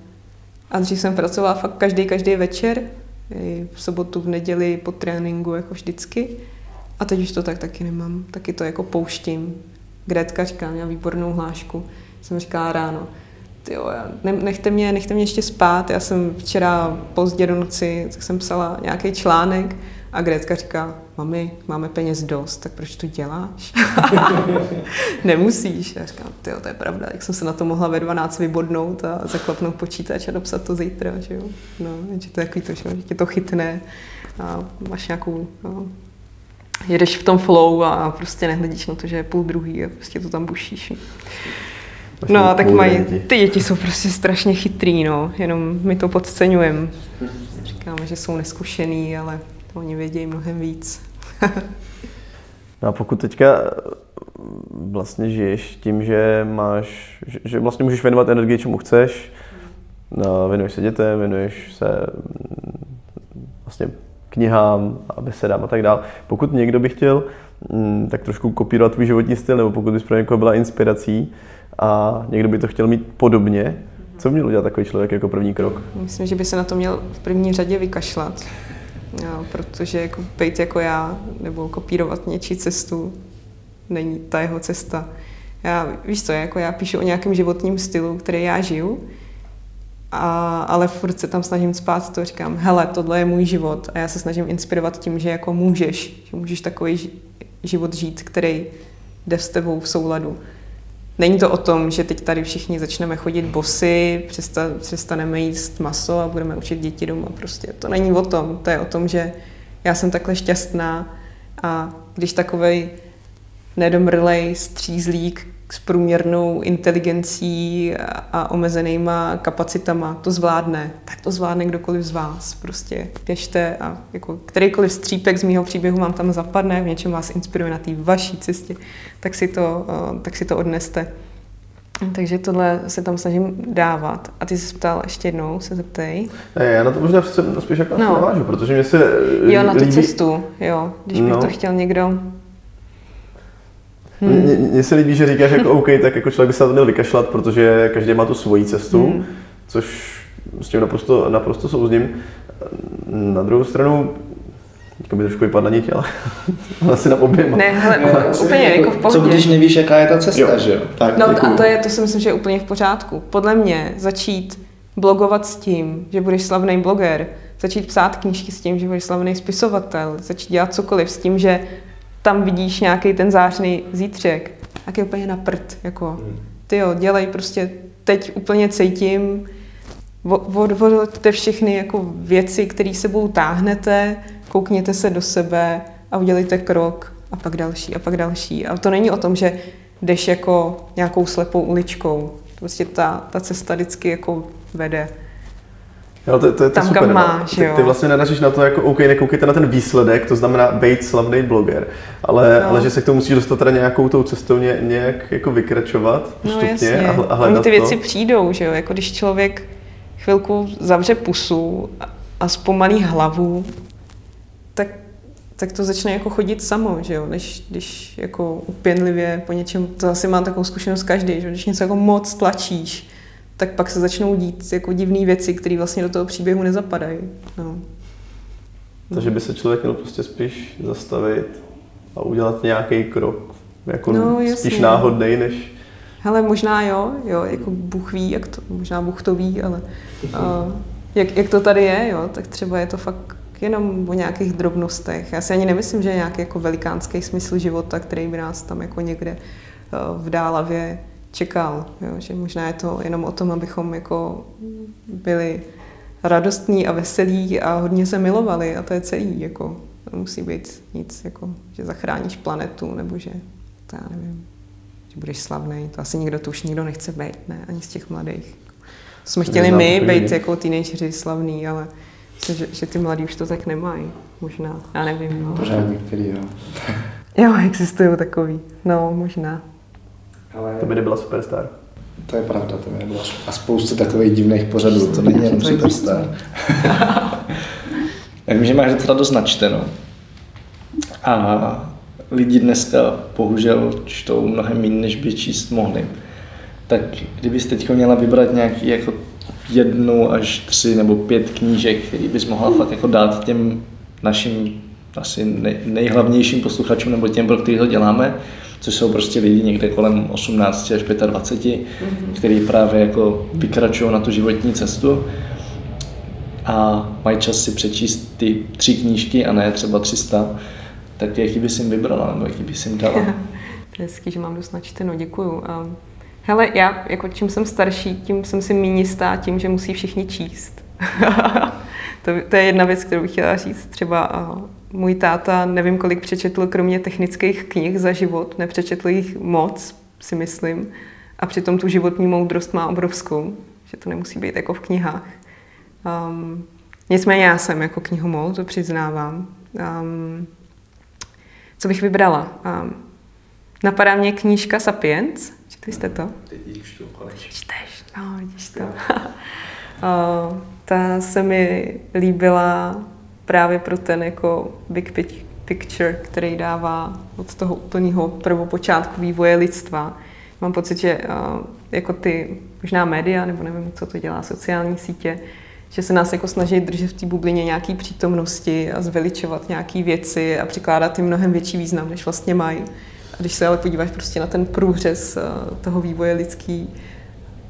[SPEAKER 3] A dřív jsem pracovala fakt každý, každý večer, i v sobotu, v neděli, po tréninku, jako vždycky. A teď už to tak taky nemám, taky to jako pouštím. Gretka říká, měla výbornou hlášku, jsem říkala ráno, tyjo, ne, nechte, mě, nechte mě ještě spát. Já jsem včera pozdě do noci, tak jsem psala nějaký článek a Gretka říká, mami, máme peněz dost, tak proč to děláš? Nemusíš. Já říkám, tyjo, to je pravda, jak jsem se na to mohla ve 12 vybodnout a zaklapnout počítač a dopsat to zítra, že jo. No, že to je takový to, že tě to chytne a máš nějakou, no, jedeš v tom flow a prostě nehledíš na to, že je půl druhý a prostě to tam bušíš. No, tak mají, ty děti jsou prostě strašně chytrý, no, jenom my to podceňujeme. Říkáme, že jsou neskušený, ale oni vědějí mnohem víc.
[SPEAKER 2] no a pokud teďka vlastně žiješ tím, že máš, že, že vlastně můžeš věnovat energii, čemu chceš, no, věnuješ se dětem, věnuješ se mm, vlastně knihám a besedám a tak dále. Pokud někdo by chtěl mm, tak trošku kopírovat tvůj životní styl, nebo pokud bys pro někoho byla inspirací a někdo by to chtěl mít podobně, co měl udělat takový člověk jako první krok?
[SPEAKER 3] Myslím, že by se na to měl v první řadě vykašlat, protože jako být jako já nebo kopírovat něčí cestu není ta jeho cesta. Já, víš co, jako já píšu o nějakém životním stylu, který já žiju, a, ale furt se tam snažím spát to, říkám, hele, tohle je můj život a já se snažím inspirovat tím, že jako můžeš, že můžeš takový život žít, který jde s tebou v souladu. Není to o tom, že teď tady všichni začneme chodit bosy, přestaneme jíst maso a budeme učit děti doma. Prostě to není o tom. To je o tom, že já jsem takhle šťastná a když takovej nedomrlej střízlík s průměrnou inteligencí a omezenýma kapacitama to zvládne, tak to zvládne kdokoliv z vás. Prostě běžte a jako kterýkoliv střípek z mého příběhu vám tam zapadne, v něčem vás inspiruje na té vaší cestě, tak si to, eh, tak si to odneste. Takže tohle se tam snažím dávat. A ty jsi ptal ještě jednou, se zeptej.
[SPEAKER 2] Ne, já na to možná spíš jako no. navážu, protože mě se
[SPEAKER 3] Jo, na tu líbí... cestu, jo. Když no. to chtěl někdo
[SPEAKER 2] Hmm. Mně se líbí, že říkáš jako OK, tak jako člověk by se na to měl vykašlat, protože každý má tu svoji cestu, hmm. což s tím naprosto, naprosto souzním. Na druhou stranu, Teďka by trošku vypadla nit, ale asi na oběma.
[SPEAKER 3] Ne, hele, no, úplně jako v pohodě.
[SPEAKER 4] Co když nevíš, jaká je ta cesta, jo. že jo?
[SPEAKER 3] Tak, no děkuju. a to je, to si myslím, že je úplně v pořádku. Podle mě začít blogovat s tím, že budeš slavný bloger, začít psát knížky s tím, že budeš slavný spisovatel, začít dělat cokoliv s tím, že tam vidíš nějaký ten zářný zítřek, tak je úplně na prd, jako, hmm. ty jo, dělej prostě, teď úplně cítím, odvolte všechny jako věci, které sebou táhnete, koukněte se do sebe a udělejte krok a pak další a pak další. A to není o tom, že jdeš jako nějakou slepou uličkou. Prostě ta, ta cesta vždycky jako vede.
[SPEAKER 2] Jo, to, to je to
[SPEAKER 3] tam,
[SPEAKER 2] super,
[SPEAKER 3] kam
[SPEAKER 2] no.
[SPEAKER 3] máš,
[SPEAKER 2] ty, ty vlastně nenaříš na to, jako OK, nekoukejte na ten výsledek, to znamená být slavný bloger, ale, no. ale že se k tomu musíš dostat teda nějakou tou cestou ně, nějak jako vykračovat no, postupně no, a, a hledat
[SPEAKER 3] Oni ty věci
[SPEAKER 2] to.
[SPEAKER 3] přijdou, že jo, jako když člověk chvilku zavře pusu a, a zpomalí hlavu, tak, tak to začne jako chodit samo, že jo, než když jako upěnlivě po něčem, to asi má takovou zkušenost každý, že když něco jako moc tlačíš, tak pak se začnou dít jako divné věci, které vlastně do toho příběhu nezapadají. No.
[SPEAKER 2] Takže by se člověk měl prostě spíš zastavit a udělat nějaký krok, jako no, spíš náhodný, než...
[SPEAKER 3] Hele, možná jo, jo, jako Bůh ví, jak to, možná Bůh to ví, ale uh, jak, jak to tady je, jo, tak třeba je to fakt jenom o nějakých drobnostech. Já si ani nemyslím, že je nějaký jako velikánský smysl života, který by nás tam jako někde uh, v dálavě čekal. Jo? Že možná je to jenom o tom, abychom jako byli radostní a veselí a hodně se milovali a to je celý. Jako. To musí být nic, jako, že zachráníš planetu nebo že, to já nevím, že budeš slavný. To asi nikdo, to už nikdo nechce být, ne? Ani z těch mladých. To jsme chtěli my být jako teenageři slavný, ale myslím, že, že ty mladí už to tak nemají. Možná, já nevím. No.
[SPEAKER 4] Pořád některý, jo.
[SPEAKER 3] jo, existují takový. No, možná.
[SPEAKER 2] Ale... To by nebyla superstar.
[SPEAKER 4] To je pravda, to by nebyla A spoustu takových divných pořadů, to není jenom superstar. Já vím, že máš docela dost načteno. A lidi dneska bohužel čtou mnohem méně, než by číst mohli. Tak kdybyste teď měla vybrat nějaký jako jednu až tři nebo pět knížek, který bys mohla fakt jako dát těm našim asi nej, nejhlavnějším posluchačům nebo těm, pro který to děláme, což jsou prostě lidi někde kolem 18 až 25, mm-hmm. kteří právě jako vykračují na tu životní cestu a mají čas si přečíst ty tři knížky a ne třeba 300, tak jaký bys jim vybrala nebo jaký bys jim dala?
[SPEAKER 3] to je hezký, že mám dost načteno, děkuju. Hele, já, jako čím jsem starší, tím jsem si méně jistá tím, že musí všichni číst. to, to je jedna věc, kterou bych chtěla říct. Třeba můj táta nevím, kolik přečetl kromě technických knih za život, nepřečetl jich moc, si myslím. A přitom tu životní moudrost má obrovskou, že to nemusí být jako v knihách. Um, nicméně já jsem jako knihomol, to přiznávám. Um, co bych vybrala? Um, napadá mě knížka Sapiens. Četli jste to?
[SPEAKER 4] Teď čtu.
[SPEAKER 3] Čteš, no, vidíš to. uh, ta se mi líbila právě pro ten jako big picture, který dává od toho úplného prvopočátku vývoje lidstva. Mám pocit, že uh, jako ty možná média, nebo nevím, co to dělá, sociální sítě, že se nás jako snaží držet v té bublině nějaký přítomnosti a zveličovat nějaké věci a přikládat jim mnohem větší význam, než vlastně mají. A když se ale podíváš prostě na ten průřez uh, toho vývoje lidský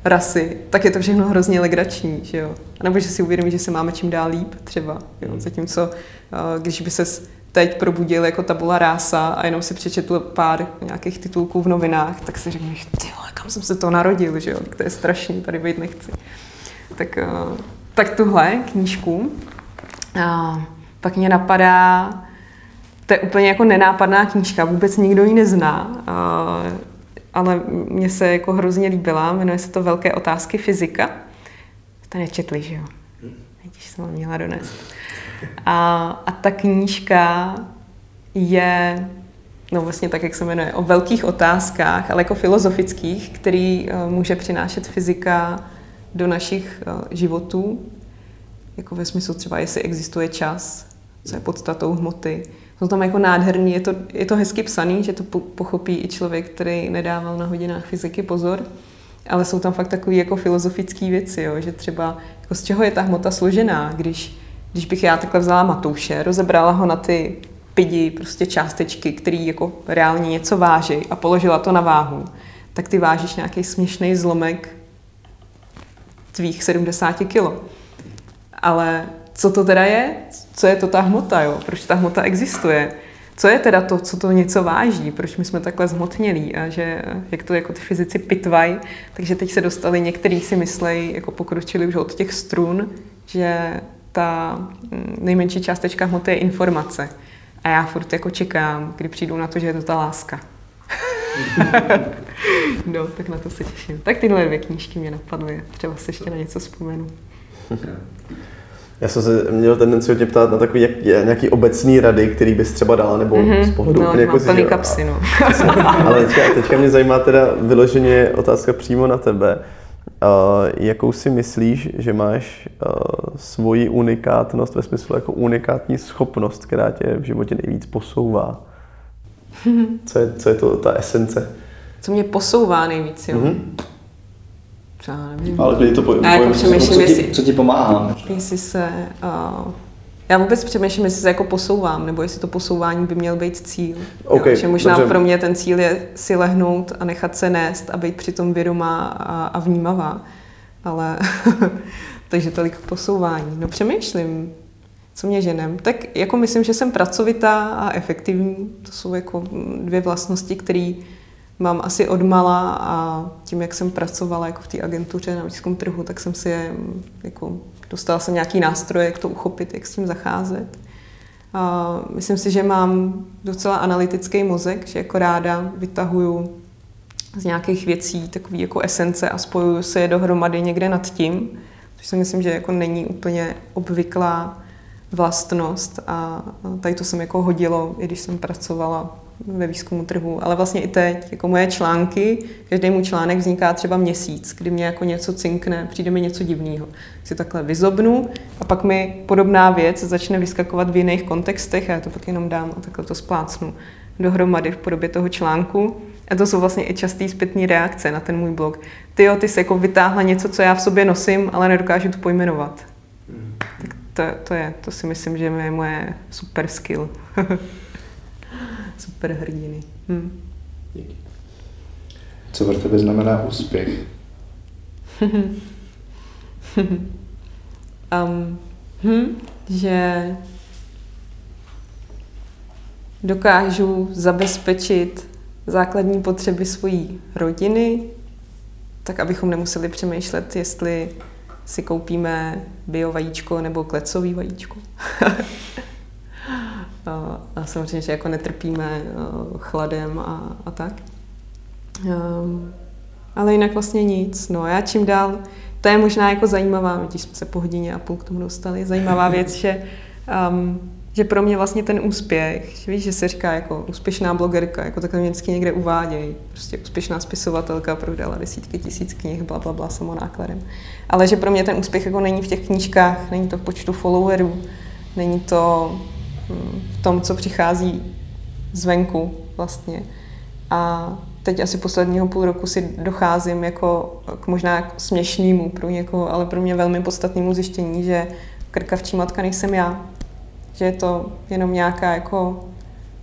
[SPEAKER 3] rasy, tak je to všechno hrozně legrační, že jo. A nebo že si uvědomí, že se máme čím dál líp třeba, jo. Zatímco, uh, když by se teď probudil jako tabula rása a jenom si přečetl pár nějakých titulků v novinách, tak si řekneš, ty kam jsem se to narodil, že jo, to je strašný, tady být nechci. Tak, eh, tak tuhle knížku. A pak mě napadá, to je úplně jako nenápadná knížka, vůbec nikdo ji nezná, a, ale mně se jako hrozně líbila, jmenuje se to Velké otázky fyzika. To nečetli, že jo? Vidíš, jsem vám měla donést. A, a ta knížka je, no vlastně tak, jak se jmenuje, o velkých otázkách, ale jako filozofických, který uh, může přinášet fyzika do našich uh, životů, jako ve smyslu třeba, jestli existuje čas, co je podstatou hmoty. Jsou tam jako nádherný, je to, je to hezky psaný, že to pochopí i člověk, který nedával na hodinách fyziky pozor, ale jsou tam fakt takové jako filozofické věci, jo, že třeba jako z čeho je ta hmota složená, když když bych já takhle vzala Matouše, rozebrala ho na ty pidi, prostě částečky, které jako reálně něco váží a položila to na váhu, tak ty vážíš nějaký směšný zlomek tvých 70 kilo. Ale co to teda je? Co je to ta hmota, jo? Proč ta hmota existuje? Co je teda to, co to něco váží? Proč my jsme takhle zhmotnělí? A že jak to jako ty fyzici pitvají, takže teď se dostali, některý si myslejí, jako pokročili už od těch strun, že ta mm, nejmenší částečka hmoty je informace. A já furt jako čekám, kdy přijdu na to, že je to ta láska. no, tak na to se těším. Tak tyhle dvě knížky mě napadly. Třeba se ještě na něco vzpomenu.
[SPEAKER 2] Já jsem se měl tendenci tě ptát na takový jak, nějaký obecný rady, který bys třeba dala, nebo mm-hmm. z pohledu
[SPEAKER 3] no,
[SPEAKER 2] úplně jako
[SPEAKER 3] plný kapsy, no.
[SPEAKER 2] Ale teďka, teďka mě zajímá teda vyloženě otázka přímo na tebe. Uh, jakou si myslíš, že máš uh, svoji unikátnost ve smyslu jako unikátní schopnost, která tě v životě nejvíc posouvá? Co je, co je to ta esence?
[SPEAKER 3] Co mě posouvá nejvíc, jo? Mm-hmm.
[SPEAKER 2] Já nevím. Ale když to po,
[SPEAKER 3] já jako přemýšlím,
[SPEAKER 4] co, ti, co ti pomáhá?
[SPEAKER 3] Jestli se uh, já vůbec přemýšlím, jestli se jako posouvám, nebo jestli to posouvání by měl být cíl.
[SPEAKER 2] Okay,
[SPEAKER 3] jo, že možná dobře. pro mě ten cíl je si lehnout a nechat se nést a být přitom vědomá a, a vnímavá. Ale takže tolik posouvání. No přemýšlím, co mě ženem. Tak jako myslím, že jsem pracovitá a efektivní. To jsou jako dvě vlastnosti, které mám asi odmala a tím, jak jsem pracovala jako v té agentuře na výzkum trhu, tak jsem si je jako dostala jsem nějaký nástroje, jak to uchopit, jak s tím zacházet. A myslím si, že mám docela analytický mozek, že jako ráda vytahuju z nějakých věcí takové jako esence a spojuju se je dohromady někde nad tím, což si myslím, že jako není úplně obvyklá vlastnost a tady to jsem jako hodilo, i když jsem pracovala ve výzkumu trhu, ale vlastně i teď, jako moje články, každý můj článek vzniká třeba měsíc, kdy mě jako něco cinkne, přijde mi něco divného. Si takhle vyzobnu a pak mi podobná věc začne vyskakovat v jiných kontextech a já to pak jenom dám a takhle to splácnu dohromady v podobě toho článku. A to jsou vlastně i častý zpětní reakce na ten můj blog. Ty jo, ty jsi jako vytáhla něco, co já v sobě nosím, ale nedokážu to pojmenovat. Mm. Tak to, to je, to si myslím, že je moje super skill. super hrdiny. Hm.
[SPEAKER 4] Díky. Co pro tebe znamená úspěch?
[SPEAKER 3] um, hm, že dokážu zabezpečit základní potřeby svojí rodiny, tak abychom nemuseli přemýšlet, jestli si koupíme bio vajíčko nebo klecový vajíčko. a samozřejmě, že jako netrpíme chladem a, a tak. Um, ale jinak vlastně nic. No já čím dál, to je možná jako zajímavá, když jsme se po hodině a půl k tomu dostali, zajímavá věc, že um, že pro mě vlastně ten úspěch, že víš, že se říká jako úspěšná blogerka, jako takhle vždycky někde uvádějí, prostě úspěšná spisovatelka, prodala desítky tisíc knih, bla, bla, bla, samonákladem. Ale že pro mě ten úspěch jako není v těch knížkách, není to v počtu followerů, není to v tom, co přichází zvenku vlastně. A teď asi posledního půl roku si docházím jako k možná směšnému pro někoho, ale pro mě velmi podstatnému zjištění, že krkavčí matka nejsem já, že je to jenom nějaká jako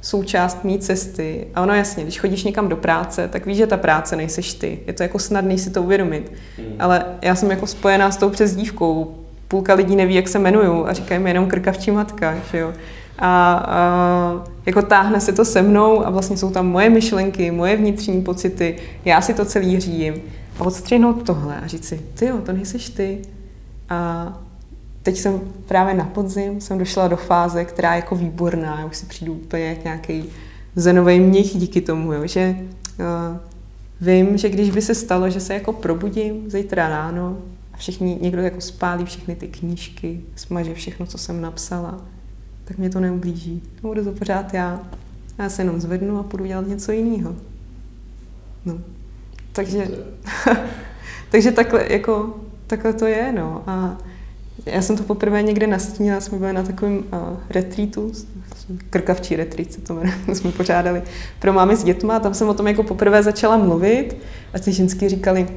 [SPEAKER 3] součást mý cesty. A ono jasně, když chodíš někam do práce, tak víš, že ta práce nejseš ty. Je to jako snadný si to uvědomit. Mm. Ale já jsem jako spojená s tou přezdívkou. Půlka lidí neví, jak se jmenuju a říkají mi jenom krkavčí matka, že jo. A, a jako táhne se to se mnou a vlastně jsou tam moje myšlenky, moje vnitřní pocity, já si to celý řídím. A odstřihnout tohle a říct si, ty jo, to nejseš ty. A teď jsem právě na podzim jsem došla do fáze, která je jako výborná. Já už si přijdu úplně jak nějaký zenový mnich díky tomu, jo, že uh, vím, že když by se stalo, že se jako probudím zítra ráno a všichni, někdo jako spálí všechny ty knížky, smaže všechno, co jsem napsala, tak mě to neublíží. No, budu to pořád já. Já se jenom zvednu a půjdu dělat něco jiného. No. Takže, takže takhle, jako, takhle to je, no. A já jsem to poprvé někde nastínila, jsme byli na takovém uh, retreatu, krkavčí retreat se to jmenuje, jsme pořádali pro mámy s dětma a tam jsem o tom jako poprvé začala mluvit a ty ženský říkali,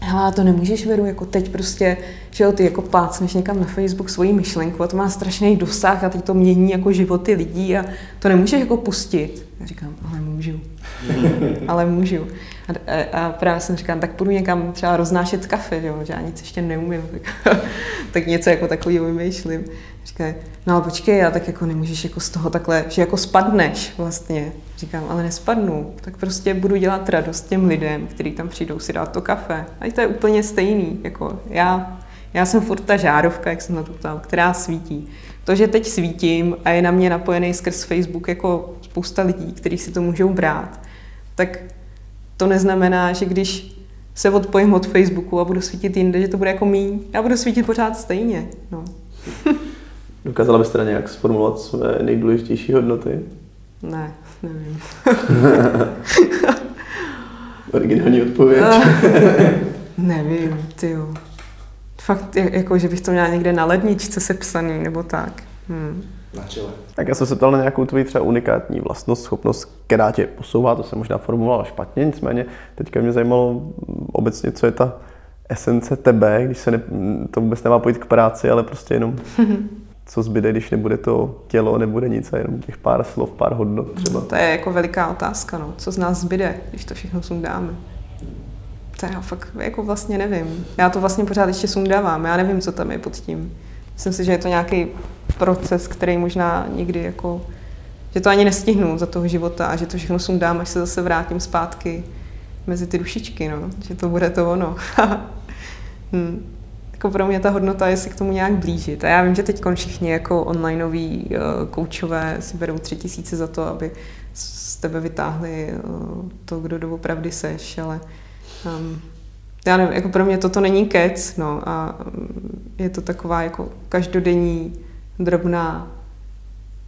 [SPEAKER 3] hele, to nemůžeš veru, jako teď prostě, že jo, ty jako plácneš někam na Facebook svoji myšlenku a to má strašný dosah a teď to mění jako životy lidí a to nemůžeš jako pustit. Já říkám, ale můžu. ale můžu. A, a právě jsem říkala, tak půjdu někam třeba roznášet kafe, jo, že já nic ještě neumím, tak, tak něco jako takového vymýšlím. Říkají, no ale počkej, a tak jako nemůžeš jako z toho takhle, že jako spadneš vlastně. Říkám, ale nespadnu, tak prostě budu dělat radost těm lidem, kteří tam přijdou si dát to kafe. A to je úplně stejný, jako já, já jsem furt ta žárovka, jak jsem na to ptal, která svítí. To, že teď svítím a je na mě napojený skrz Facebook jako spousta lidí, kteří si to můžou brát, tak to neznamená, že když se odpojím od Facebooku a budu svítit jinde, že to bude jako míň. Já budu svítit pořád stejně. No.
[SPEAKER 2] Dokázala byste nějak sformulovat své nejdůležitější hodnoty?
[SPEAKER 3] Ne, nevím.
[SPEAKER 2] Originální odpověď.
[SPEAKER 3] nevím, ty jo. Fakt, jako, že bych to měla někde na ledničce sepsaný, nebo tak. Hmm
[SPEAKER 4] na čele.
[SPEAKER 2] Tak já jsem se ptal na nějakou tvoji třeba unikátní vlastnost, schopnost, která tě posouvá, to jsem možná formulovala špatně, nicméně teďka mě zajímalo obecně, co je ta esence tebe, když se ne, to vůbec nemá pojít k práci, ale prostě jenom co zbyde, když nebude to tělo, nebude nic a jenom těch pár slov, pár hodnot třeba.
[SPEAKER 3] To je jako veliká otázka, no. co z nás zbyde, když to všechno sundáme. To já fakt jako vlastně nevím. Já to vlastně pořád ještě sundávám, já nevím, co tam je pod tím. Myslím si, že je to nějaký proces, který možná nikdy jako, že to ani nestihnu za toho života a že to všechno sundám, až se zase vrátím zpátky mezi ty dušičky, no. že to bude to ono. hmm. Jako pro mě ta hodnota je si k tomu nějak blížit. A já vím, že teď všichni jako onlineoví uh, koučové si berou tři tisíce za to, aby z tebe vytáhli uh, to, kdo doopravdy seš, ale um, já nevím, jako pro mě toto není kec, no, a mm, je to taková jako každodenní drobná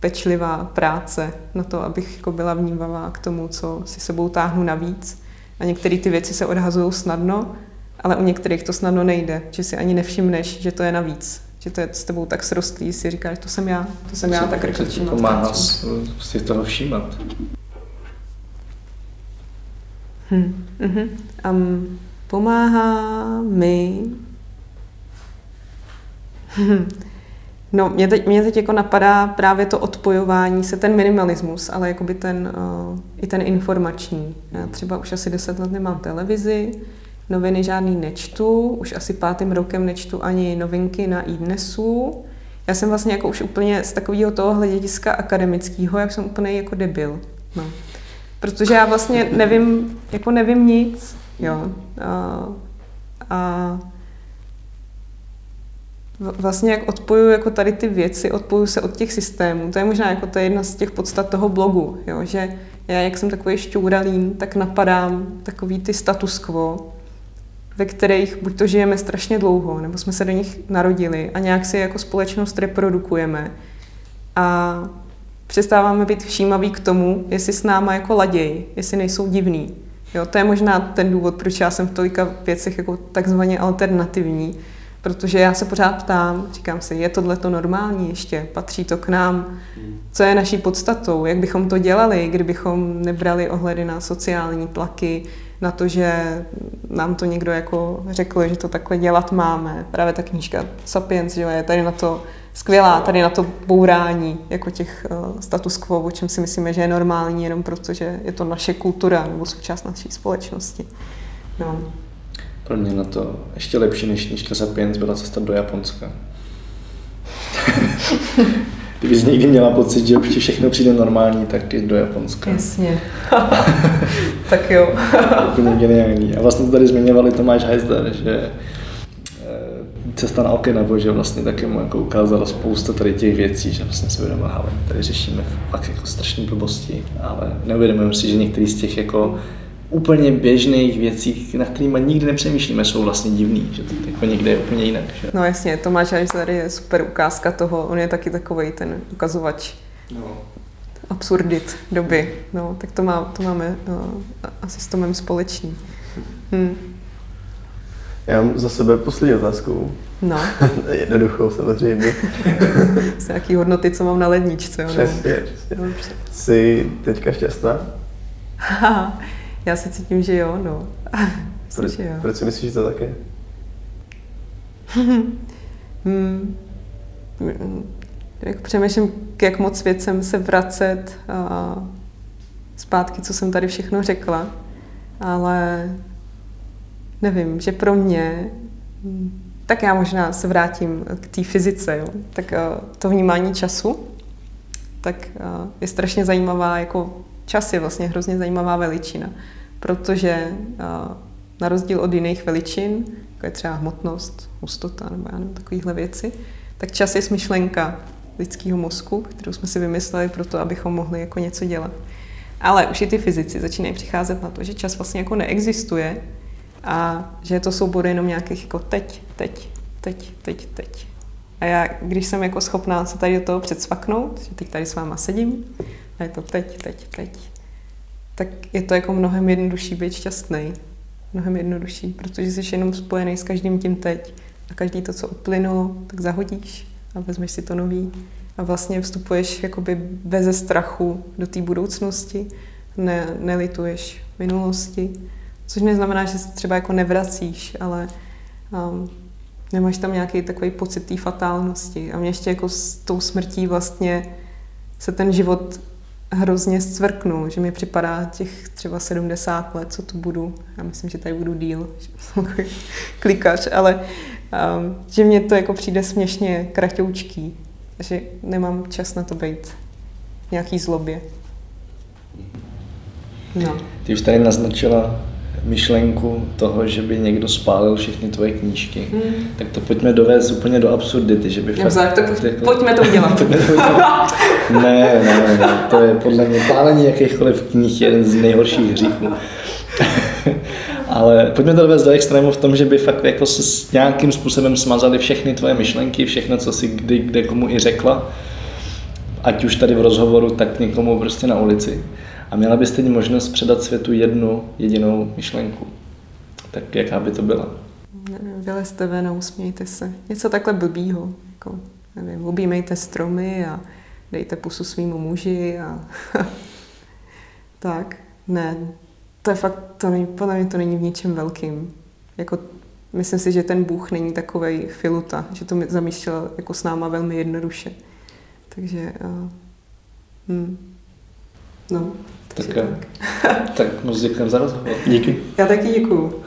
[SPEAKER 3] pečlivá práce na to, abych jako byla vnímavá k tomu, co si sebou táhnu navíc. A některé ty věci se odhazují snadno, ale u některých to snadno nejde, že si ani nevšimneš, že to je navíc. Že to je s tebou tak srostlý, si říkáš, to jsem já, to jsem já, tak
[SPEAKER 4] rychle Pomáhá si toho všímat.
[SPEAKER 3] Hmm. Uh-huh. Um, pomáhá mi No, mě teď, mě teď jako napadá právě to odpojování se, ten minimalismus, ale jakoby ten, uh, i ten informační. Já třeba už asi deset let nemám televizi, noviny žádný nečtu, už asi pátým rokem nečtu ani novinky na iDnesu. Já jsem vlastně jako už úplně z takového toho hlediska akademického, jak jsem úplně jako debil. No. Protože já vlastně nevím, jako nevím nic, jo. A, a vlastně jak odpojuju jako tady ty věci, odpojuju se od těch systémů. To je možná jako to je jedna z těch podstat toho blogu, jo? že já, jak jsem takový šťouralín, tak napadám takový ty status quo, ve kterých buď to žijeme strašně dlouho, nebo jsme se do nich narodili a nějak si jako společnost reprodukujeme. a přestáváme být všímaví k tomu, jestli s náma jako laděj, jestli nejsou divný. Jo, to je možná ten důvod, proč já jsem v tolika věcech jako takzvaně alternativní, protože já se pořád ptám, říkám si, je tohle to normální ještě, patří to k nám, co je naší podstatou, jak bychom to dělali, kdybychom nebrali ohledy na sociální tlaky, na to, že nám to někdo jako řekl, že to takhle dělat máme. Právě ta knížka Sapiens, že je tady na to skvělá, tady na to bourání jako těch uh, status quo, o čem si myslíme, že je normální, jenom proto, že je to naše kultura nebo součást naší společnosti. No.
[SPEAKER 4] Pro mě na to ještě lepší než knížka Sapiens byla cesta do Japonska. Kdybys někdy měla pocit, že už ti všechno přijde normální, tak jdi do Japonska.
[SPEAKER 3] Jasně. tak jo.
[SPEAKER 4] Úplně geniální. A vlastně to tady zmiňovali Tomáš Heisler, že eh, cesta na Okinawa, že vlastně taky mu jako ukázala spousta tady těch věcí, že vlastně se uvědomila, ale tady řešíme fakt jako strašné blbosti, ale neuvědomujeme si, že některý z těch jako úplně běžných věcí, na kterými nikdy nepřemýšlíme, jsou vlastně divný, že to jako někde je úplně jinak. Že?
[SPEAKER 3] No jasně, Tomáš Eisler je super ukázka toho, on je taky takový ten ukazovač no. absurdit doby. No, tak to, má, to máme uh, asi s Tomem společný. Hm.
[SPEAKER 2] Já mám za sebe poslední otázku.
[SPEAKER 3] No.
[SPEAKER 2] Jednoduchou samozřejmě.
[SPEAKER 3] Z nějaký hodnoty, co mám na ledničce.
[SPEAKER 2] Přesně, přesně. Jsi teďka šťastná?
[SPEAKER 3] Já si cítím, že jo, no.
[SPEAKER 2] proč, jo. proč si myslíš, že to také?
[SPEAKER 3] hmm. Jak přemýšlím, jak moc věcem se vracet a zpátky, co jsem tady všechno řekla, ale nevím, že pro mě, tak já možná se vrátím k té fyzice, jo. tak to vnímání času, tak je strašně zajímavá jako čas je vlastně hrozně zajímavá veličina, protože na rozdíl od jiných veličin, jako je třeba hmotnost, hustota nebo já nevím, takovéhle věci, tak čas je smyšlenka lidského mozku, kterou jsme si vymysleli pro to, abychom mohli jako něco dělat. Ale už i ty fyzici začínají přicházet na to, že čas vlastně jako neexistuje a že je to soubor jenom nějakých jako teď, teď, teď, teď, teď. A já, když jsem jako schopná se tady do toho předsvaknout, že teď tady s váma sedím, a je to teď, teď, teď, tak je to jako mnohem jednodušší být šťastný. Mnohem jednodušší, protože jsi jenom spojený s každým tím teď. A každý to, co uplynulo, tak zahodíš a vezmeš si to nový. A vlastně vstupuješ jakoby bez strachu do té budoucnosti, ne, nelituješ minulosti, což neznamená, že se třeba jako nevracíš, ale um, nemáš tam nějaký takový pocit té fatálnosti. A mě ještě jako s tou smrtí vlastně se ten život hrozně zcvrknul, že mi připadá těch třeba 70 let, co tu budu. Já myslím, že tady budu díl, že jsem klikač, ale um, že mě to jako přijde směšně kratoučký, že nemám čas na to být v nějaký zlobě.
[SPEAKER 4] No. Ty už tady naznačila myšlenku toho, že by někdo spálil všechny tvoje knížky, hmm. tak to pojďme dovést úplně do absurdity, že by
[SPEAKER 3] fakt... Tak to, jako, pojďme to udělat.
[SPEAKER 4] pojďme to udělat. ne, ne, ne, to je podle mě pálení jakýchkoliv knih jeden z nejhorších hříchů. Ale pojďme to dovést do extrému v tom, že by fakt jako se s nějakým způsobem smazali všechny tvoje myšlenky, všechno, co si kdy, kde komu i řekla, ať už tady v rozhovoru, tak někomu prostě na ulici a měla byste možnost předat světu jednu jedinou myšlenku. Tak jaká by to byla?
[SPEAKER 3] Vylezte ven a usmějte se. Něco takhle blbýho. Jako, nevím, objímejte stromy a dejte pusu svýmu muži a tak. Ne, to je fakt, to není, podle mě to není v něčem velkým. Jako, myslím si, že ten Bůh není takovej filuta, že to zamýšlel jako s náma velmi jednoduše. Takže, uh, hm, no,
[SPEAKER 4] tak, tak. tak moc děkujeme za rozhovor.
[SPEAKER 2] Díky.
[SPEAKER 3] Já taky děkuju.